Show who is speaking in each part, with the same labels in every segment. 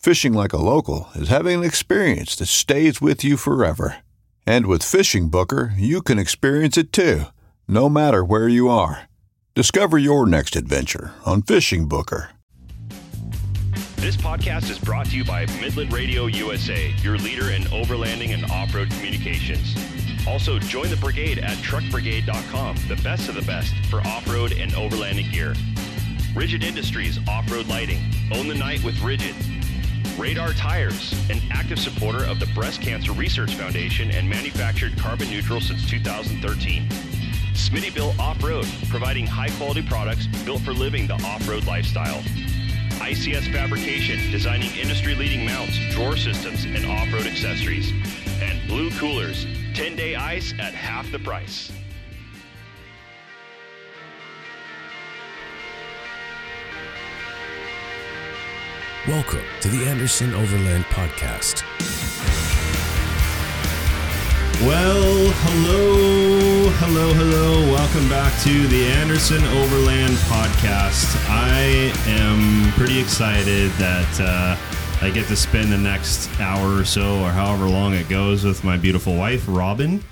Speaker 1: Fishing like a local is having an experience that stays with you forever. And with Fishing Booker, you can experience it too, no matter where you are. Discover your next adventure on Fishing Booker.
Speaker 2: This podcast is brought to you by Midland Radio USA, your leader in overlanding and off road communications. Also, join the brigade at truckbrigade.com, the best of the best for off road and overlanding gear. Rigid Industries Off Road Lighting. Own the night with Rigid. Radar Tires, an active supporter of the Breast Cancer Research Foundation and manufactured carbon neutral since 2013. Smittybilt Off Road, providing high quality products built for living the off road lifestyle. ICS Fabrication, designing industry leading mounts, drawer systems, and off road accessories. And Blue Coolers, 10 day ice at half the price.
Speaker 3: Welcome to the Anderson Overland Podcast.
Speaker 4: Well, hello, hello, hello. Welcome back to the Anderson Overland Podcast. I am pretty excited that uh, I get to spend the next hour or so, or however long it goes, with my beautiful wife, Robin.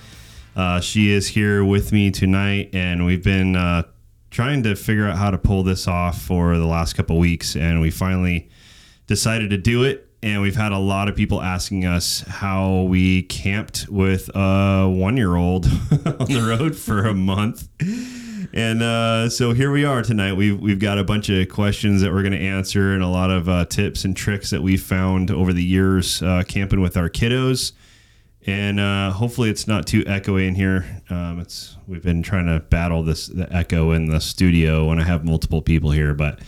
Speaker 4: Uh, she is here with me tonight, and we've been uh, trying to figure out how to pull this off for the last couple weeks, and we finally decided to do it. And we've had a lot of people asking us how we camped with a one year old on the road for a month. And uh, so here we are tonight. We've, we've got a bunch of questions that we're going to answer and a lot of uh, tips and tricks that we've found over the years uh, camping with our kiddos. And uh, hopefully it's not too echoey in here. Um, it's we've been trying to battle this the echo in the studio when I have multiple people here, but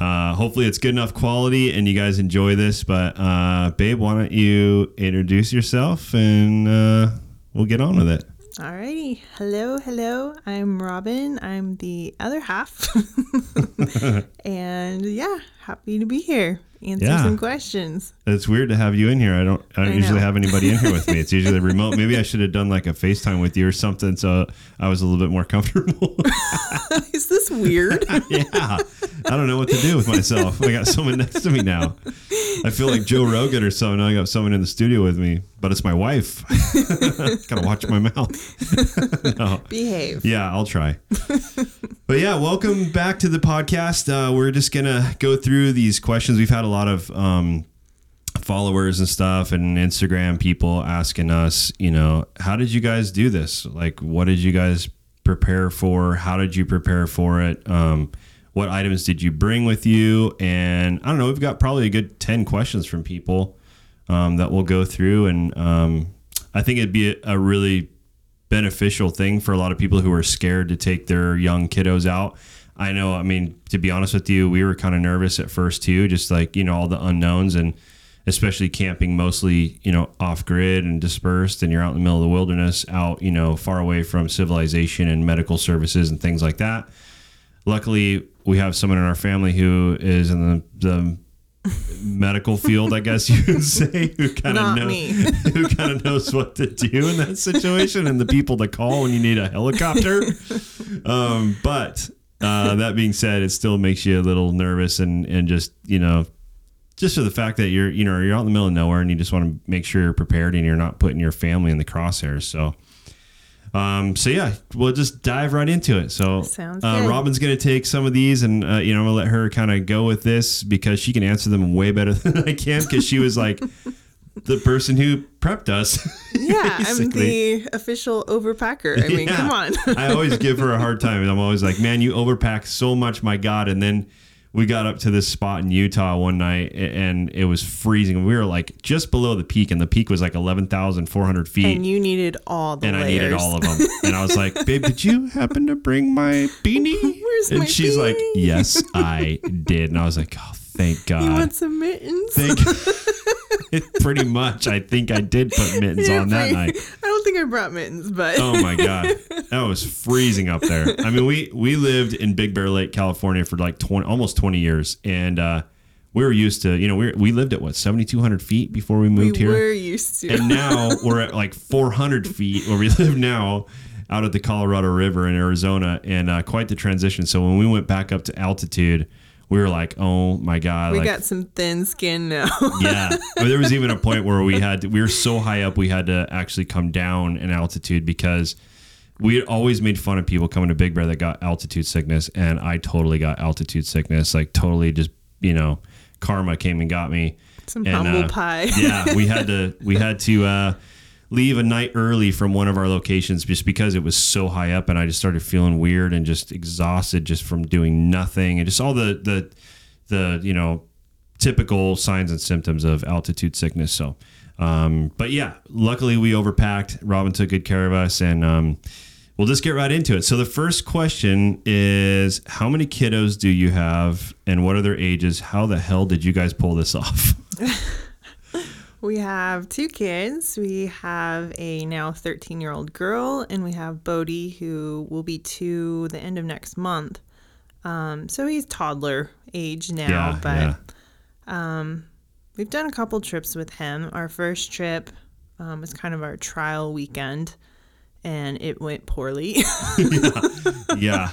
Speaker 4: uh, hopefully, it's good enough quality and you guys enjoy this. But, uh, babe, why don't you introduce yourself and uh, we'll get on with it.
Speaker 5: Alrighty. Hello, hello. I'm Robin. I'm the other half. and yeah, happy to be here. Answer
Speaker 4: Yeah.
Speaker 5: some questions.
Speaker 4: It's weird to have you in here. I don't. I don't
Speaker 5: I
Speaker 4: usually have anybody in here with me. It's usually remote. Maybe I should have done like a FaceTime with you or something, so I was a little bit more comfortable.
Speaker 5: Is this weird?
Speaker 4: yeah, I don't know what to do with myself. I got someone next to me now. I feel like Joe Rogan or something. I got someone in the studio with me, but it's my wife. Gotta watch my mouth. no.
Speaker 5: Behave.
Speaker 4: Yeah, I'll try. but yeah, welcome back to the podcast. Uh, we're just gonna go through these questions. We've had a lot of um, followers and stuff, and Instagram people asking us, you know, how did you guys do this? Like, what did you guys prepare for? How did you prepare for it? Um, what items did you bring with you? And I don't know. We've got probably a good ten questions from people um, that we'll go through, and um, I think it'd be a, a really beneficial thing for a lot of people who are scared to take their young kiddos out. I know, I mean, to be honest with you, we were kind of nervous at first too, just like, you know, all the unknowns and especially camping mostly, you know, off grid and dispersed and you're out in the middle of the wilderness, out, you know, far away from civilization and medical services and things like that. Luckily, we have someone in our family who is in the, the medical field, I guess you would say, who kind of
Speaker 5: Not
Speaker 4: know who kind of knows what to do in that situation and the people to call when you need a helicopter. um, but uh, that being said, it still makes you a little nervous and and just you know. Just for the fact that you're, you know, you're out in the middle of nowhere and you just want to make sure you're prepared and you're not putting your family in the crosshairs. So, um, so yeah, we'll just dive right into it. So, uh. Robin's going to take some of these, and uh, you know, I'm gonna let her kind of go with this because she can answer them way better than I can because she was like the person who prepped us.
Speaker 5: Yeah, I'm the official overpacker. I mean,
Speaker 4: Yeah.
Speaker 5: come on.
Speaker 4: I always give her a hard time. I'm always like, man, you overpack so much, my God. And then we got up to this spot in Utah one night and it was freezing. We were like just below the peak, and the peak was like 11,400 feet.
Speaker 5: and you needed all the
Speaker 4: and I needed all of them. And I was like, babe, did you happen to bring my beanie?
Speaker 5: Where's
Speaker 4: and
Speaker 5: my
Speaker 4: she's like, yes, I did. And I was like, oh, thank God.
Speaker 5: You want some mittens?
Speaker 4: Thank Pretty much. I think I did put mittens
Speaker 5: Yeah,
Speaker 4: on that night.
Speaker 5: I don't think I brought mittens, but
Speaker 4: Oh my god, that was freezing up there. I mean, we we lived in Big Bear Lake, California, for like twenty, almost twenty years, and uh, we were used to, you know, we we lived at what seventy two hundred feet before we
Speaker 5: we
Speaker 4: moved here, We
Speaker 5: were used to.
Speaker 4: and now we're at like four hundred feet where we live now, out at the Colorado River in Arizona, and uh, quite the transition. So when we went back up to altitude, we were like, oh my god,
Speaker 5: we
Speaker 4: like,
Speaker 5: got some thin skin now.
Speaker 4: yeah. But there was even a point where we had to, we were so high up we had to actually come down in altitude because we had always made fun of people coming to Big Bear that got altitude sickness and I totally got altitude sickness like totally just you know karma came and got me
Speaker 5: Some
Speaker 4: And,
Speaker 5: humble
Speaker 4: uh,
Speaker 5: pie.
Speaker 4: yeah we had to we had to uh leave a night early from one of our locations just because it was so high up and I just started feeling weird and just exhausted just from doing nothing and just all the the the you know typical signs and symptoms of altitude sickness. So, um, but yeah, luckily we overpacked. Robin took good care of us, and um, we'll just get right into it. So the first question is, how many kiddos do you have, and what are their ages? How the hell did you guys pull this off?
Speaker 5: We have two kids. We have a now 13 year old girl, and we have Bodie, who will be two the end of next month. Um, so he's toddler age now,
Speaker 4: yeah,
Speaker 5: but
Speaker 4: yeah.
Speaker 5: we've done a couple trips with him. Our first trip um, was kind of our trial weekend, and it went poorly.
Speaker 4: yeah.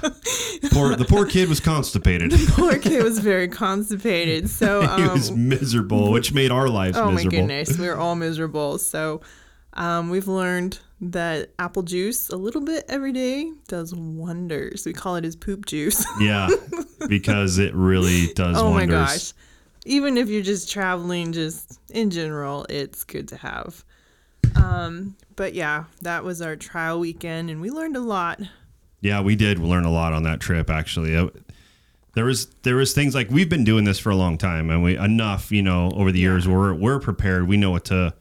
Speaker 4: Poor the poor kid was constipated.
Speaker 5: the Poor kid was very constipated. So
Speaker 4: he
Speaker 5: um,
Speaker 4: was miserable, which made our lives miserable.
Speaker 5: Oh
Speaker 4: miserable.
Speaker 5: my goodness, we were all miserable. So um, we've learned that apple juice a little bit every day does wonders. We call it his poop juice.
Speaker 4: Yeah, because it really does
Speaker 5: oh
Speaker 4: wonders.
Speaker 5: my gosh. Even if you're just traveling, just in general, it's good to have. Um, but yeah, that was our trial weekend, and we learned a lot.
Speaker 4: Yeah, we did learn a lot on that trip. Actually, Uh, there was there was things like we've been doing this for a long time, and we enough you know over the years we're we're prepared. We know what to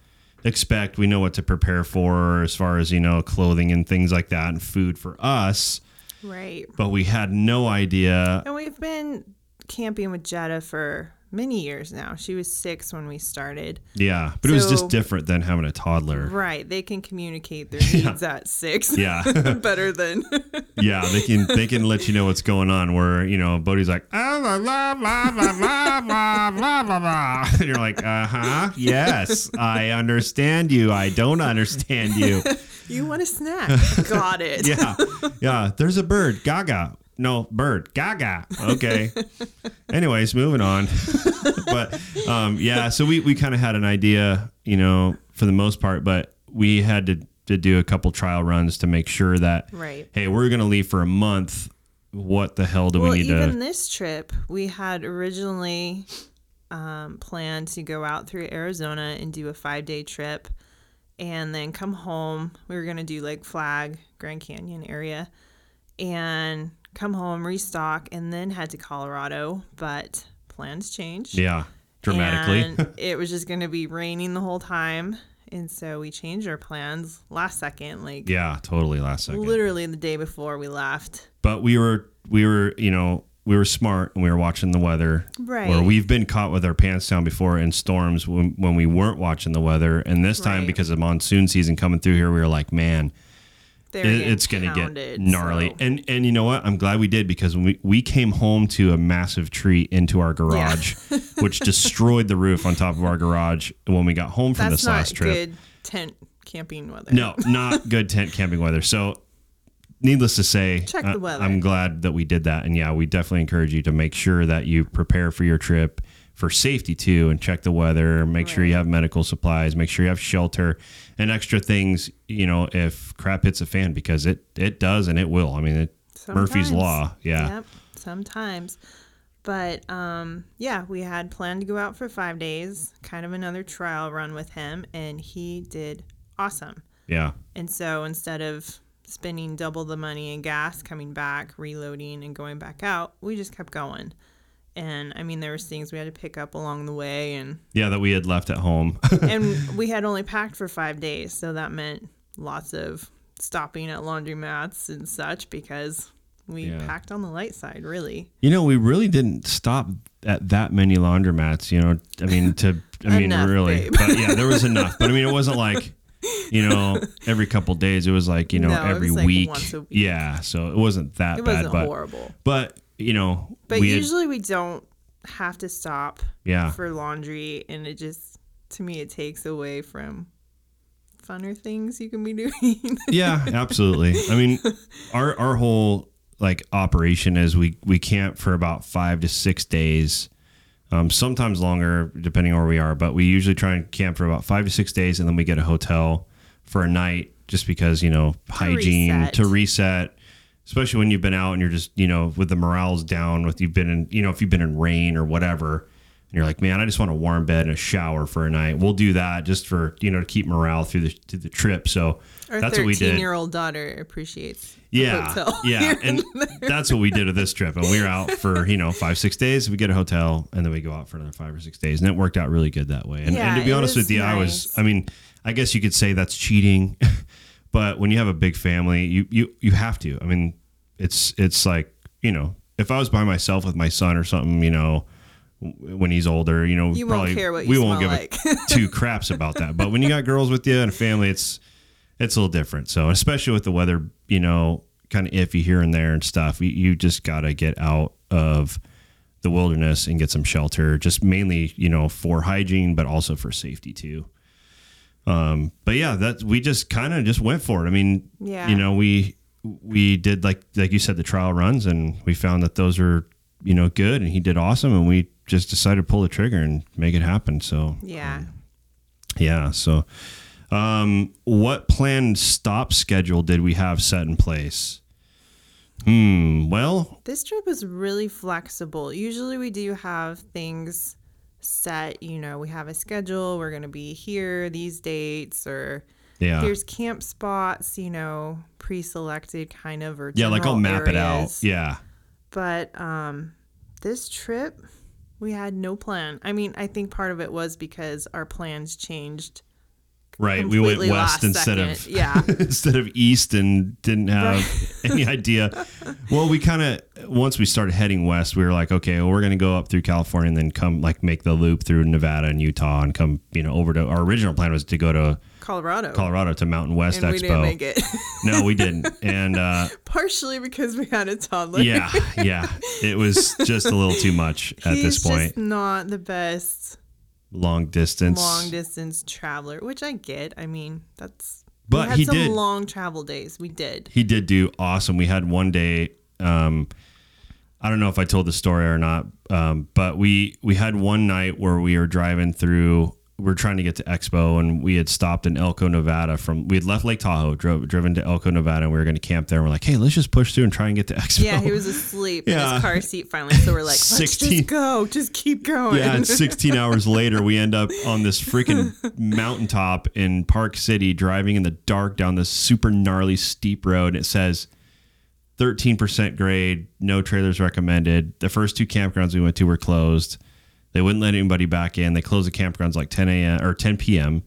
Speaker 4: expect. We know what to prepare for as far as you know clothing and things like that, and food for us.
Speaker 5: Right.
Speaker 4: But we had no idea.
Speaker 5: And we've been camping with Jetta for many years now. She was six when we started.
Speaker 4: Yeah, but it was just different than having a toddler.
Speaker 5: Right. They can communicate their needs at six.
Speaker 4: Yeah.
Speaker 5: Better than
Speaker 4: Yeah, they can they can let you know what's going on. Where you know Bodie's like ah, la, la, la, la, la, la, la, la, la. and you're like uh huh yes I understand you I don't understand you
Speaker 5: you want a snack. Got it.
Speaker 4: yeah yeah there's a bird Gaga no bird Gaga okay anyways moving on but um yeah so we we kind of had an idea you know for the most part but we had to to do a couple trial runs to make sure that
Speaker 5: Right.
Speaker 4: hey, we're going to leave for a month. What the hell do
Speaker 5: Well,
Speaker 4: we need
Speaker 5: even
Speaker 4: to?
Speaker 5: this trip, we had originally um, planned to go out through Arizona and do a five day trip and then come home. We were going to do like Flag, Grand Canyon area, and come home, restock, and then head to Colorado. But plans changed.
Speaker 4: yeah, dramatically.
Speaker 5: And it was just going to be raining the whole time. And so we changed our plans last second, like
Speaker 4: yeah, totally. Last second,
Speaker 5: literally the day before we left.
Speaker 4: but we were we were you know we were smart and we were watching the weather.
Speaker 5: Right.
Speaker 4: Where we've been caught with our pants down before in storms when when we weren't watching the weather, and this time
Speaker 5: Right.
Speaker 4: because of monsoon season coming through here, we were like, man,
Speaker 5: They're
Speaker 4: it- it's gonna
Speaker 5: pounded,
Speaker 4: get gnarly.
Speaker 5: so-
Speaker 4: And and you know what? I'm glad we did because we we came home to a massive tree into our garage, which destroyed the roof on top of our garage when we got home from
Speaker 5: That's
Speaker 4: this last trip.
Speaker 5: good tent camping weather.
Speaker 4: No, not good tent camping weather. So, needless to say,
Speaker 5: Check the weather.
Speaker 4: I'm glad that we did that. And yeah, we definitely encourage you to make sure that you prepare for your trip for safety too and check the weather, make sure you have medical supplies, make sure you have shelter and extra things, you know, if crap hits a fan because it it does and it will. I mean, it, Murphy's law. Yeah.
Speaker 5: Yep, sometimes. But um, yeah, we had planned to go out for five days, kind of another trial run with him, and he did awesome.
Speaker 4: Yeah.
Speaker 5: And so instead of spending double the money in gas, coming back, reloading, and going back out, we just kept going. And I mean, there was things we had to pick up along the way, and
Speaker 4: Yeah, that we had left at home.
Speaker 5: and we had only packed for five days, so that meant lots of stopping at laundromats and such because we
Speaker 4: Yeah.
Speaker 5: packed on the light side, really.
Speaker 4: You know, we really didn't stop at that many laundromats. You know, I mean, to I mean,
Speaker 5: Enough,
Speaker 4: really, but yeah, there was enough. But I mean, it wasn't like you know every couple days. It was like you know
Speaker 5: No,
Speaker 4: every
Speaker 5: like
Speaker 4: week.
Speaker 5: week.
Speaker 4: Yeah, so it wasn't that
Speaker 5: It
Speaker 4: bad.
Speaker 5: wasn't
Speaker 4: but
Speaker 5: horrible.
Speaker 4: but you know,
Speaker 5: But
Speaker 4: we had-
Speaker 5: usually we don't have to stop
Speaker 4: yeah,
Speaker 5: for laundry, and it just, to me, it takes away from funner things you can be doing.
Speaker 4: yeah, absolutely. I mean, our our whole like operation is we we camp for about five to six days, um, sometimes longer depending on where we are. But we usually try and camp for about five to six days, and then we get a hotel for a night, just because you know hygiene
Speaker 5: reset.
Speaker 4: to reset. Especially when you've been out and you're just you know with the morale's down, with you've been in you know if you've been in rain or whatever. And you're like, man, I just want a warm bed and a shower for a night. We'll do that just for you know to keep morale through the through the trip. So
Speaker 5: Our
Speaker 4: that's what we did.
Speaker 5: thirteen-year-old daughter appreciates.
Speaker 4: Yeah,
Speaker 5: hotel
Speaker 4: yeah, and that's what we did with this trip. And we were out for you know five six days. We get a hotel, and then we go out for another five or six days, and it worked out really good that way. And,
Speaker 5: Yeah,
Speaker 4: and to be honest with you, I was. I mean, I guess you could say that's cheating, but when you have a big family, you you you have to. I mean, it's it's like you know, if I was by myself with my son or something, you know. When he's older, you know,
Speaker 5: You won't care what you
Speaker 4: we won't give
Speaker 5: like.
Speaker 4: two craps about that. But when you got girls with you and a family, it's it's a little different. So especially with the weather, you know, kind of iffy here and there and stuff, you, you just got to get out of the wilderness and get some shelter. Just mainly, you know, for hygiene, but also for safety too. Um, but yeah, that we just kind of just went for it. I mean,
Speaker 5: Yeah.
Speaker 4: you know, we we did like like you said the trial runs, and we found that those are you know good, and he did awesome, and we just decided to pull the trigger and make it happen. So
Speaker 5: yeah.
Speaker 4: yeah. So, um, what planned stop schedule did we have set in place? Hmm. Well,
Speaker 5: This trip was really flexible. Usually we do have things set, you know, we have a schedule, we're going to be here these dates or
Speaker 4: yeah.
Speaker 5: here's camp spots, you know, pre-selected kind of or
Speaker 4: Yeah, like I'll map it out. Yeah.
Speaker 5: But um this trip we had no plan. I mean, I think part of it was because our plans changed.
Speaker 4: Right. We went west instead of.
Speaker 5: Yeah.
Speaker 4: instead of east and didn't have any idea. Well, we kind of once we started heading west, we were like, okay, well, we're going to go up through California and then come like make the loop through Nevada and Utah and come, you know, over to our original plan was to go to
Speaker 5: Colorado.
Speaker 4: Colorado to Mountain West
Speaker 5: and
Speaker 4: Expo.
Speaker 5: we didn't make it.
Speaker 4: No, we didn't. And uh
Speaker 5: Partially because we had a toddler.
Speaker 4: yeah, yeah. It was just a little too much at
Speaker 5: He's
Speaker 4: this point.
Speaker 5: not the best
Speaker 4: long distance.
Speaker 5: long distance traveler, which I get. I mean, that's
Speaker 4: But
Speaker 5: we had
Speaker 4: he
Speaker 5: some
Speaker 4: did-
Speaker 5: long travel days. We did.
Speaker 4: he did do awesome. We had one day. Um, I don't know if I told the story or not, um, but we we had one night where we were driving through. We are trying to get to Expo, and we had stopped in Elko, Nevada. From we had left Lake Tahoe, drove driven to Elko, Nevada, and we were going to camp there. And we're like, hey, let's just push through and try and get to Expo.
Speaker 5: Yeah, he was asleep in
Speaker 4: Yeah.
Speaker 5: his car seat finally. So we're like, let's
Speaker 4: 16
Speaker 5: just go. Just keep going.
Speaker 4: Yeah, and 16 hours later, we end up on this freaking mountaintop in Park City, driving in the dark down this super gnarly steep road. and It says 13% grade, no trailers recommended. The first two campgrounds we went to were closed. They wouldn't let anybody back in. They closed the campgrounds like 10 a.m. or 10 p.m.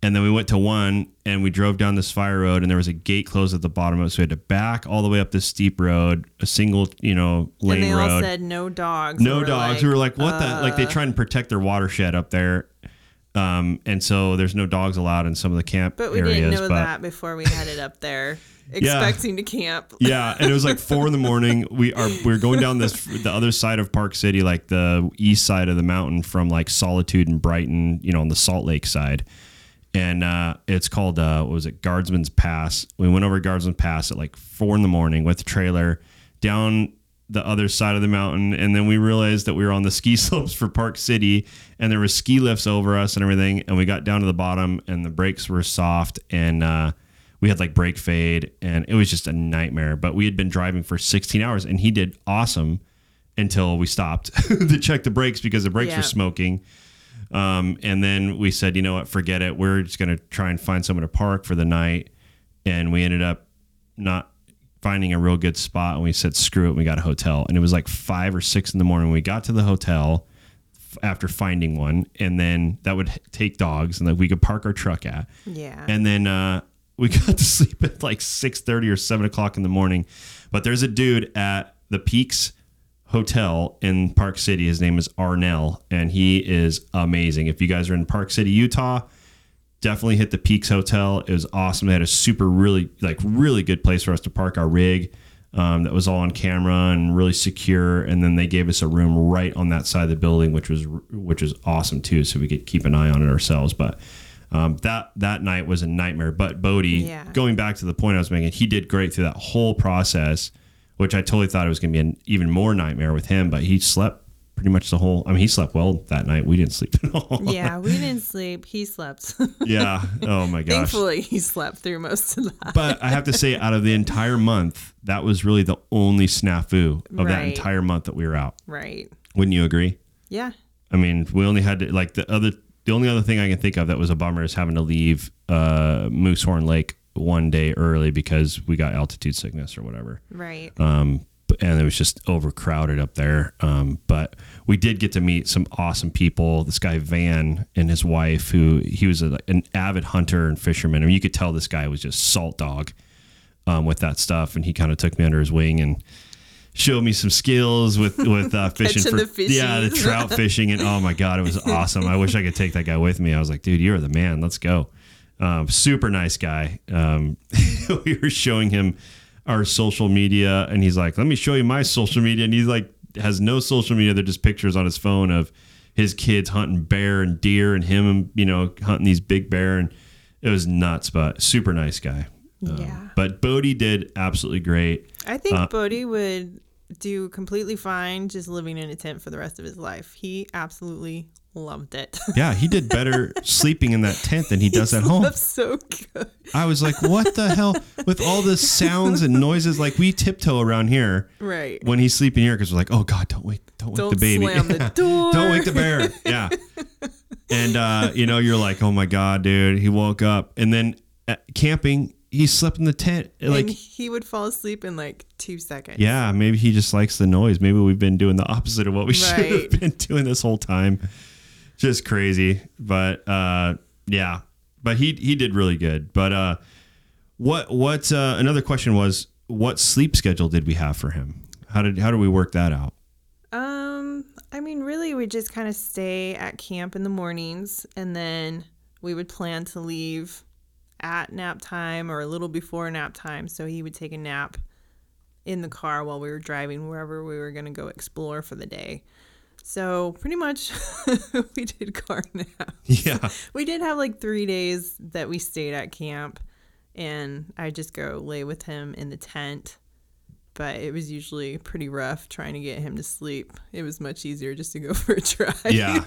Speaker 4: And then we went to one and we drove down this fire road and there was a gate closed at the bottom of it. So we had to back all the way up this steep road, a single, you know, lane
Speaker 5: and they
Speaker 4: road
Speaker 5: all said no dogs.
Speaker 4: no
Speaker 5: We're
Speaker 4: dogs.
Speaker 5: Like,
Speaker 4: we were like, what the? Like they
Speaker 5: uh,
Speaker 4: try and protect their watershed up there. Um, and so there's no dogs allowed in some of the camp
Speaker 5: But we
Speaker 4: areas.
Speaker 5: didn't know
Speaker 4: but
Speaker 5: that before we headed up there, expecting to camp.
Speaker 4: yeah, and it was like four in the morning. We are we are going down this the other side of Park City, like the east side of the mountain from like Solitude and Brighton, you know, on the Salt Lake side. And uh, it's called uh, what was it, Guardsman's Pass. We went over Guardsman's Pass at like four in the morning with the trailer down the other side of the mountain, and then we realized that we were on the ski slopes for Park City, and there were ski lifts over us and everything. And we got down to the bottom, and the brakes were soft, and uh, we had like brake fade, and it was just a nightmare. But we had been driving for 16 hours, and he did awesome until we stopped to check the brakes because the brakes
Speaker 5: Yeah.
Speaker 4: were smoking. Um, and then we said, you know what, forget it. We're just going to try and find somewhere to park for the night. And we ended up not finding a real good spot. And we said, screw it. We got a hotel. And it was like five or six in the morning. We got to the hotel f- after finding one. And then that would h- take dogs and that we could park our truck at.
Speaker 5: Yeah.
Speaker 4: And then uh, we got to sleep at like six thirty or seven o'clock in the morning. But there's a dude at the Peaks Hotel in Park City. His name is Arnell, and he is amazing. If you guys are in Park City, Utah, definitely hit the Peaks Hotel. It was awesome. They had a super, really, like, really good place for us to park our rig. Um, that was all on camera and really secure. And then they gave us a room right on that side of the building, which was which was awesome too. So we could keep an eye on it ourselves. But um, that that night was a nightmare. But Bodie,
Speaker 5: Yeah.
Speaker 4: going back to the point I was making, he did great through that whole process, which I totally thought it was going to be an even more nightmare with him. But he slept pretty much the whole. I mean, he slept well that night. We didn't sleep at all.
Speaker 5: yeah, we didn't sleep. He slept.
Speaker 4: yeah. Oh my gosh.
Speaker 5: Thankfully, he slept through most of that.
Speaker 4: but I have to say, out of the entire month, that was really the only snafu of that entire month that we were out.
Speaker 5: Right.
Speaker 4: Wouldn't you agree?
Speaker 5: Yeah.
Speaker 4: I mean, we only had to like the other. The only other thing I can think of that was a bummer is having to leave uh, Moosehorn Lake one day early because we got altitude sickness or whatever.
Speaker 5: Right.
Speaker 4: Um, and it was just overcrowded up there. Um, but we did get to meet some awesome people. This guy Van and his wife, who he was a, an avid hunter and fisherman. I mean, you could tell this guy was just salt dog um, with that stuff. And he kind of took me under his wing and showed me some skills with with uh, fishing for
Speaker 5: the
Speaker 4: yeah the trout fishing. And oh my god, it was awesome. I wish I could take that guy with me. I was like, dude, you're the man. Let's go. Um, super nice guy. Um, we were showing him our social media, and he's like, "Let me show you my social media." And he's like, has no social media. They're just pictures on his phone of his kids hunting bear and deer, and him, you know, hunting these big bear, and it was nuts. But super nice guy. Um,
Speaker 5: Yeah.
Speaker 4: But Bodie did absolutely great.
Speaker 5: I think
Speaker 4: Uh,
Speaker 5: Bodie would do completely fine just living in a tent for the rest of his life. He absolutely loved it.
Speaker 4: Yeah, he did better sleeping in that tent than he does at home.
Speaker 5: So good.
Speaker 4: I was like, what the hell? With all the sounds and noises, like we tiptoe around here
Speaker 5: Right.
Speaker 4: when he's sleeping here because we're like, oh God, don't wake, don't wake
Speaker 5: Don't
Speaker 4: the baby.
Speaker 5: slam the door.
Speaker 4: don't wake the bear. Yeah. And, uh, you know, you're like, oh my God, dude. He woke up. And then camping, he slept in the tent. Like,
Speaker 5: and he would fall asleep in like two seconds.
Speaker 4: yeah, maybe he just likes the noise. Maybe we've been doing the opposite of what we should have been doing this whole time. Just crazy. But uh yeah. But he he did really good. But uh what what uh another question was what sleep schedule did we have for him? How did how did we work that out?
Speaker 5: Um, I mean, really, we just kind of stay at camp in the mornings, and then we would plan to leave at nap time or a little before nap time. So he would take a nap in the car while we were driving wherever we were going to go explore for the day. So pretty much, we did car naps.
Speaker 4: Yeah.
Speaker 5: We did have like three days that we stayed at camp, and I just go lay with him in the tent. But it was usually pretty rough trying to get him to sleep. It was much easier just to go for a drive.
Speaker 4: Yeah.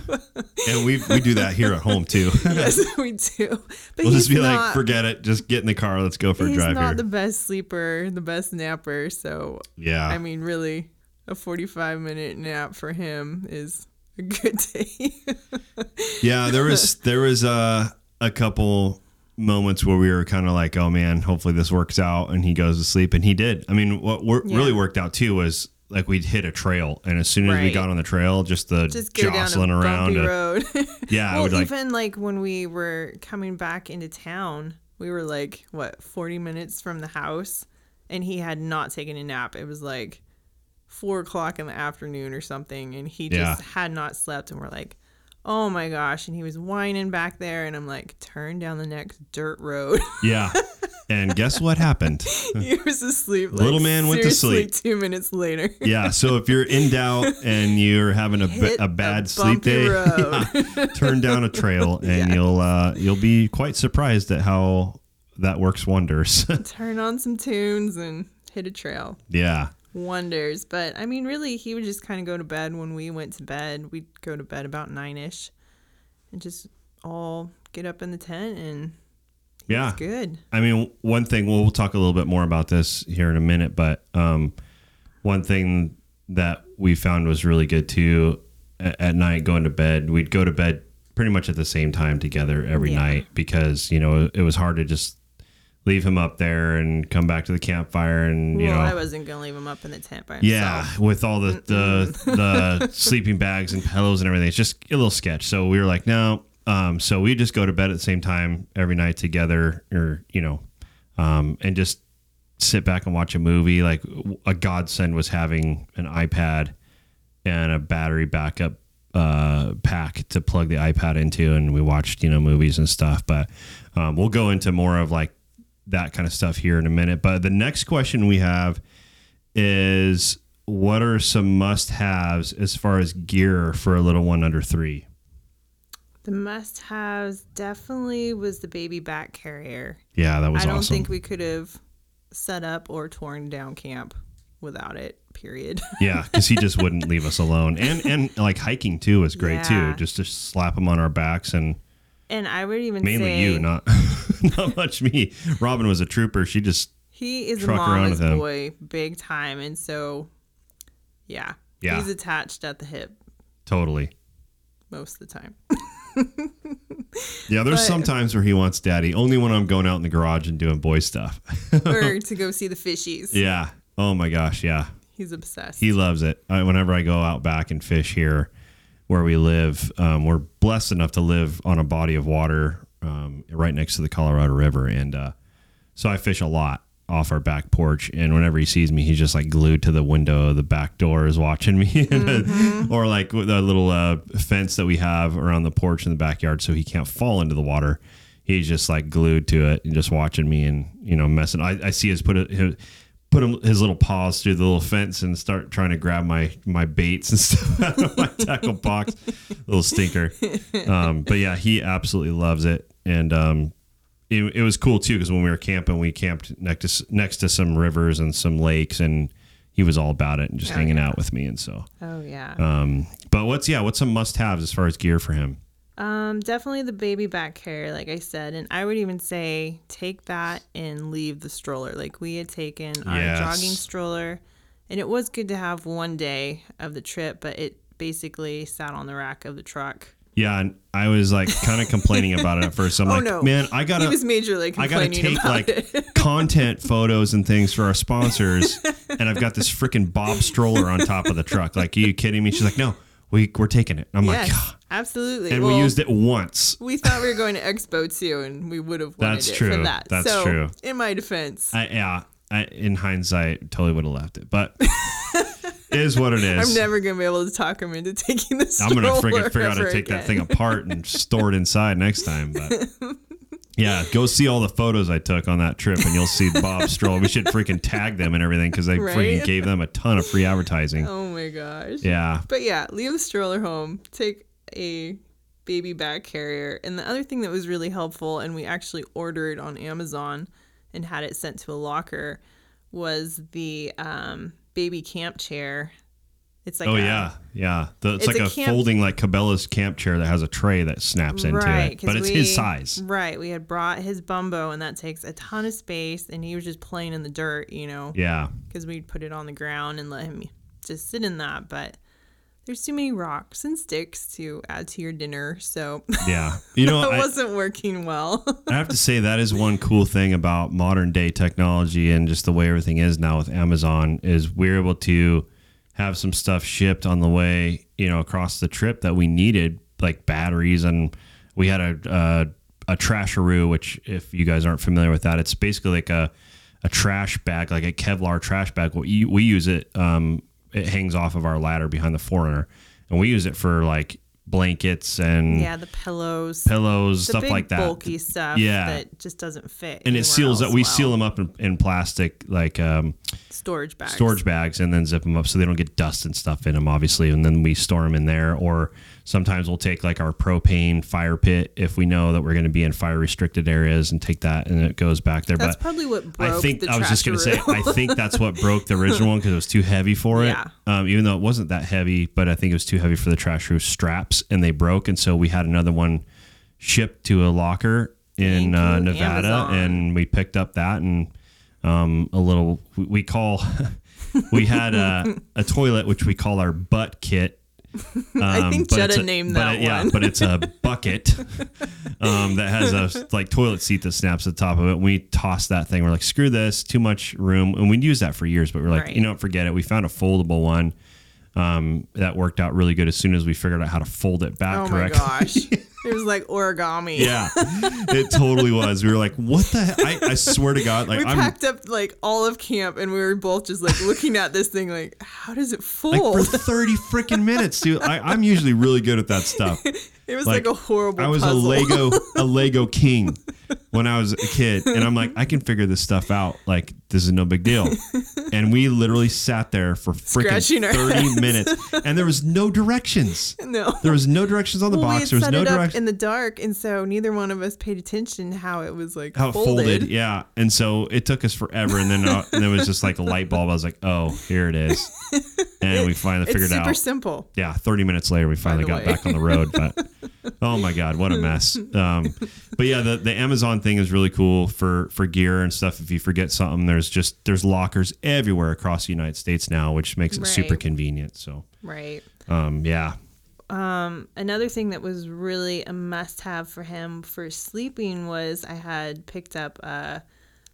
Speaker 4: and we we do that here at home too.
Speaker 5: yes, we do. But
Speaker 4: we'll just be
Speaker 5: not,
Speaker 4: like, forget it, just get in the car, let's go for a drive.
Speaker 5: he's not
Speaker 4: here.
Speaker 5: the best sleeper, the best napper. So
Speaker 4: yeah.
Speaker 5: I mean, really, a forty-five minute nap for him is a good day.
Speaker 4: Yeah, there was there was uh, a couple moments where we were kind of like, oh man, hopefully this works out, and he goes to sleep, and he did. I mean, what wor-
Speaker 5: Yeah.
Speaker 4: really worked out too was like we'd hit a trail, and as soon as we got on the trail, just the
Speaker 5: just
Speaker 4: jostling
Speaker 5: a
Speaker 4: around, uh,
Speaker 5: road.
Speaker 4: yeah,
Speaker 5: well,
Speaker 4: would like,
Speaker 5: even like when we were coming back into town, we were like what forty minutes from the house, and he had not taken a nap. It was like four o'clock in the afternoon or something, and he
Speaker 4: Yeah.
Speaker 5: just had not slept. And we're like, Oh my gosh. And he was whining back there. And I'm like, turn down the next dirt road.
Speaker 4: Yeah. And guess what happened?
Speaker 5: he was asleep. Like,
Speaker 4: Little man went to sleep.
Speaker 5: Two minutes later.
Speaker 4: Yeah. So if you're in doubt and you're having a, a bad
Speaker 5: a
Speaker 4: sleep day, yeah, turn down a trail and
Speaker 5: Yes.
Speaker 4: you'll uh, you'll be quite surprised at how that works wonders.
Speaker 5: turn on some tunes and hit a trail.
Speaker 4: yeah.
Speaker 5: Wonders. But I mean, really, he would just kind of go to bed when we went to bed. We'd go to bed about nine ish and just all get up in the tent and
Speaker 4: Yeah.
Speaker 5: it's good.
Speaker 4: I mean, one thing we'll, we'll talk a little bit more about this here in a minute, but um, one thing that we found was really good too at, at night going to bed. We'd go to bed pretty much at the same time together every
Speaker 5: Yeah.
Speaker 4: night because you know it was hard to just leave him up there and come back to the campfire and you
Speaker 5: well,
Speaker 4: know
Speaker 5: I wasn't going to leave him up in the tent by himself.
Speaker 4: yeah, with all the the, the sleeping bags and pillows and everything. It's just a little sketch. So we were like, no. Um, so we just go to bed at the same time every night together, or you know, um, and just sit back and watch a movie. Like a godsend was having an iPad and a battery backup uh, pack to plug the iPad into, and we watched you know movies and stuff. But um, we'll go into more of like that kind of stuff here in a minute. But the next question we have is what are some must haves as far as gear for a little one under three?
Speaker 5: The must haves definitely was the baby back carrier.
Speaker 4: Yeah, that was
Speaker 5: I don't
Speaker 4: awesome.
Speaker 5: think we could have set up or torn down camp without it, period.
Speaker 4: yeah, because he just wouldn't leave us alone, and and like hiking too was great
Speaker 5: Yeah.
Speaker 4: too. Just to slap him on our backs, and
Speaker 5: and I would even
Speaker 4: mainly
Speaker 5: say
Speaker 4: you, not not much me. Robin was a trooper. She just
Speaker 5: he is mama's boy big time. And so, yeah,
Speaker 4: Yeah.
Speaker 5: he's attached at the hip
Speaker 4: totally.
Speaker 5: most of the time.
Speaker 4: Yeah, there's
Speaker 5: But-
Speaker 4: some times where he wants daddy. Only when I'm going out in the garage and doing boy stuff.
Speaker 5: or to go see the fishies.
Speaker 4: yeah. Oh my gosh. Yeah.
Speaker 5: He's obsessed.
Speaker 4: He loves it. I, whenever I go out back and fish here where we live, um, we're blessed enough to live on a body of water um, right next to the Colorado River. And uh, so I fish a lot off our back porch. And whenever he sees me, he's just like glued to the window of the back door, is watching me. or like the little uh, fence that we have around the porch in the backyard so he can't fall into the water. He's just like glued to it and just watching me and, you know, messing. I, I see his put it. His, put him his little paws through the little fence and start trying to grab my my baits and stuff out of my tackle box. Little stinker. Um, but yeah, he absolutely loves it, and um, it, it was cool too because when we were camping, we camped next to next to some rivers and some lakes, and he was all about it and just
Speaker 5: Oh,
Speaker 4: hanging
Speaker 5: yeah.
Speaker 4: out with me, and so.
Speaker 5: oh yeah.
Speaker 4: Um, but what's yeah, what's some must haves as far as gear for him?
Speaker 5: Um, definitely the baby back carrier, like I said, and I would even say take that and leave the stroller. Like we had taken our
Speaker 4: Yes.
Speaker 5: jogging stroller, and it was good to have one day of the trip, but it basically sat on the rack of the truck.
Speaker 4: Yeah, and I was like kind of complaining about it at first. I'm
Speaker 5: Oh,
Speaker 4: like,
Speaker 5: no.
Speaker 4: man, I gotta
Speaker 5: he was majorly complaining
Speaker 4: I gotta take like content photos and things for our sponsors, and I've got this freaking Bob stroller on top of the truck. Like, are you kidding me? She's like, no, we we're taking it. I'm like,
Speaker 5: yes, absolutely.
Speaker 4: and we used it once.
Speaker 5: We thought we were going to Expo too, and we would have wanted
Speaker 4: That's
Speaker 5: it
Speaker 4: true.
Speaker 5: for that.
Speaker 4: That's
Speaker 5: so,
Speaker 4: true.
Speaker 5: In my defense,
Speaker 4: I, yeah, I, in hindsight, totally would have left it, but it is what it is.
Speaker 5: I'm never gonna be able to talk him into taking the
Speaker 4: I'm gonna freaking figure out how to
Speaker 5: ever
Speaker 4: take that
Speaker 5: again.
Speaker 4: thing apart and store it inside next time. But yeah, go see all the photos I took on that trip, and you'll see Bob Stroll. We should freaking tag them and everything because they
Speaker 5: Right?
Speaker 4: freaking gave them a ton of free advertising.
Speaker 5: Oh my gosh.
Speaker 4: Yeah,
Speaker 5: But yeah, leave the stroller home. Take a baby bag carrier. And the other thing that was really helpful, and we actually ordered on Amazon and had it sent to a locker, was the um, baby camp chair. It's like
Speaker 4: oh
Speaker 5: a-
Speaker 4: yeah, yeah. The, it's,
Speaker 5: It's
Speaker 4: like
Speaker 5: a
Speaker 4: a, folding like Cabela's camp chair that has a tray that snaps into
Speaker 5: Right,
Speaker 4: it,
Speaker 5: 'cause
Speaker 4: but it's
Speaker 5: we-
Speaker 4: his size.
Speaker 5: Right. We had brought his bumbo, and that takes a ton of space, and he was just playing in the dirt, you know,
Speaker 4: Yeah,
Speaker 5: because we'd put it on the ground and let him just sit in that. But there's too many rocks and sticks to add to your dinner, so
Speaker 4: yeah. You know,
Speaker 5: it wasn't working well.
Speaker 4: I have to say that is one cool thing about modern day technology and just the way everything is now with Amazon is we're able to have some stuff shipped on the way, you know, across the trip that we needed, like batteries, and we had a uh, a trasharoo, which if you guys aren't familiar with that, it's basically like a a trash bag, like a Kevlar trash bag. We we use it. Um, it hangs off of our ladder behind the 4Runner, and we use it for like blankets and
Speaker 5: Yeah, the pillows.
Speaker 4: pillows,
Speaker 5: the
Speaker 4: stuff
Speaker 5: big
Speaker 4: like that.
Speaker 5: bulky stuff
Speaker 4: Yeah.
Speaker 5: that just doesn't fit.
Speaker 4: and it seals up. We
Speaker 5: well.
Speaker 4: seal them up in, in plastic, like um,
Speaker 5: storage bags.
Speaker 4: storage bags, and then zip them up so they don't get dust and stuff in them, obviously. And then we store them in there. Or sometimes we'll take like our propane fire pit if we know that we're going to be in fire restricted areas and take that and it goes back there.
Speaker 5: That's
Speaker 4: but
Speaker 5: probably what broke
Speaker 4: I think I was just going to say I think that's what broke the original one because it was too heavy for it.
Speaker 5: Yeah.
Speaker 4: Um, even though it wasn't that heavy, but I think it was too heavy for the trasharoo straps and they broke, and so we had another one shipped to a locker in uh, Nevada,
Speaker 5: Amazon.
Speaker 4: and we picked up that and um, a little we- we call we had a, a toilet which we call our butt kit.
Speaker 5: I
Speaker 4: Um,
Speaker 5: think
Speaker 4: but
Speaker 5: Jetta
Speaker 4: a-
Speaker 5: named that
Speaker 4: it- Yeah,
Speaker 5: one.
Speaker 4: but it's a bucket um, that has a like toilet seat that snaps at the top of it. We tossed that thing. We're like, screw this, too much room, and we'd use that for years. But we're like,
Speaker 5: Right.
Speaker 4: you know, forget it. We found a foldable one um, that worked out really good as soon as we figured out how to fold it back
Speaker 5: oh
Speaker 4: correctly.
Speaker 5: my gosh. it was like origami.
Speaker 4: Yeah, it totally was. We were like, "What the?" Heck? I, I swear to God, like
Speaker 5: we
Speaker 4: I'm
Speaker 5: packed up like all of camp and we were both just like looking at this thing like, how does it
Speaker 4: like
Speaker 5: fold?
Speaker 4: for thirty freaking minutes, dude. I, I'm usually really good at that stuff.
Speaker 5: it was
Speaker 4: like,
Speaker 5: like, a horrible
Speaker 4: I was
Speaker 5: puzzle.
Speaker 4: a Lego a Lego king when I was a kid, and I'm like, I can figure this stuff out. Like this is no big deal. And we literally sat there for freaking
Speaker 5: our
Speaker 4: thirty
Speaker 5: heads.
Speaker 4: minutes, and there was no directions.
Speaker 5: no.
Speaker 4: There was no directions on the
Speaker 5: well,
Speaker 4: box. There was no directions.
Speaker 5: In the dark, and so neither one of us paid attention how it was like
Speaker 4: how it
Speaker 5: folded.
Speaker 4: folded. yeah. And so it took us forever, and then uh, and there was just like a light bulb. I was like, oh, here it is, and we finally
Speaker 5: It's
Speaker 4: figured
Speaker 5: super
Speaker 4: out.
Speaker 5: Super simple.
Speaker 4: yeah, 30 minutes later, we finally got
Speaker 5: way.
Speaker 4: back on the road. But oh my God, what a mess. Um, but yeah, the, the Amazon thing is really cool for, for gear and stuff. If you forget something, there's just, there's lockers everywhere across the United States now, which makes it super convenient. So,
Speaker 5: Right.
Speaker 4: um, yeah.
Speaker 5: Um, another thing that was really a must have for him for sleeping was I had picked up a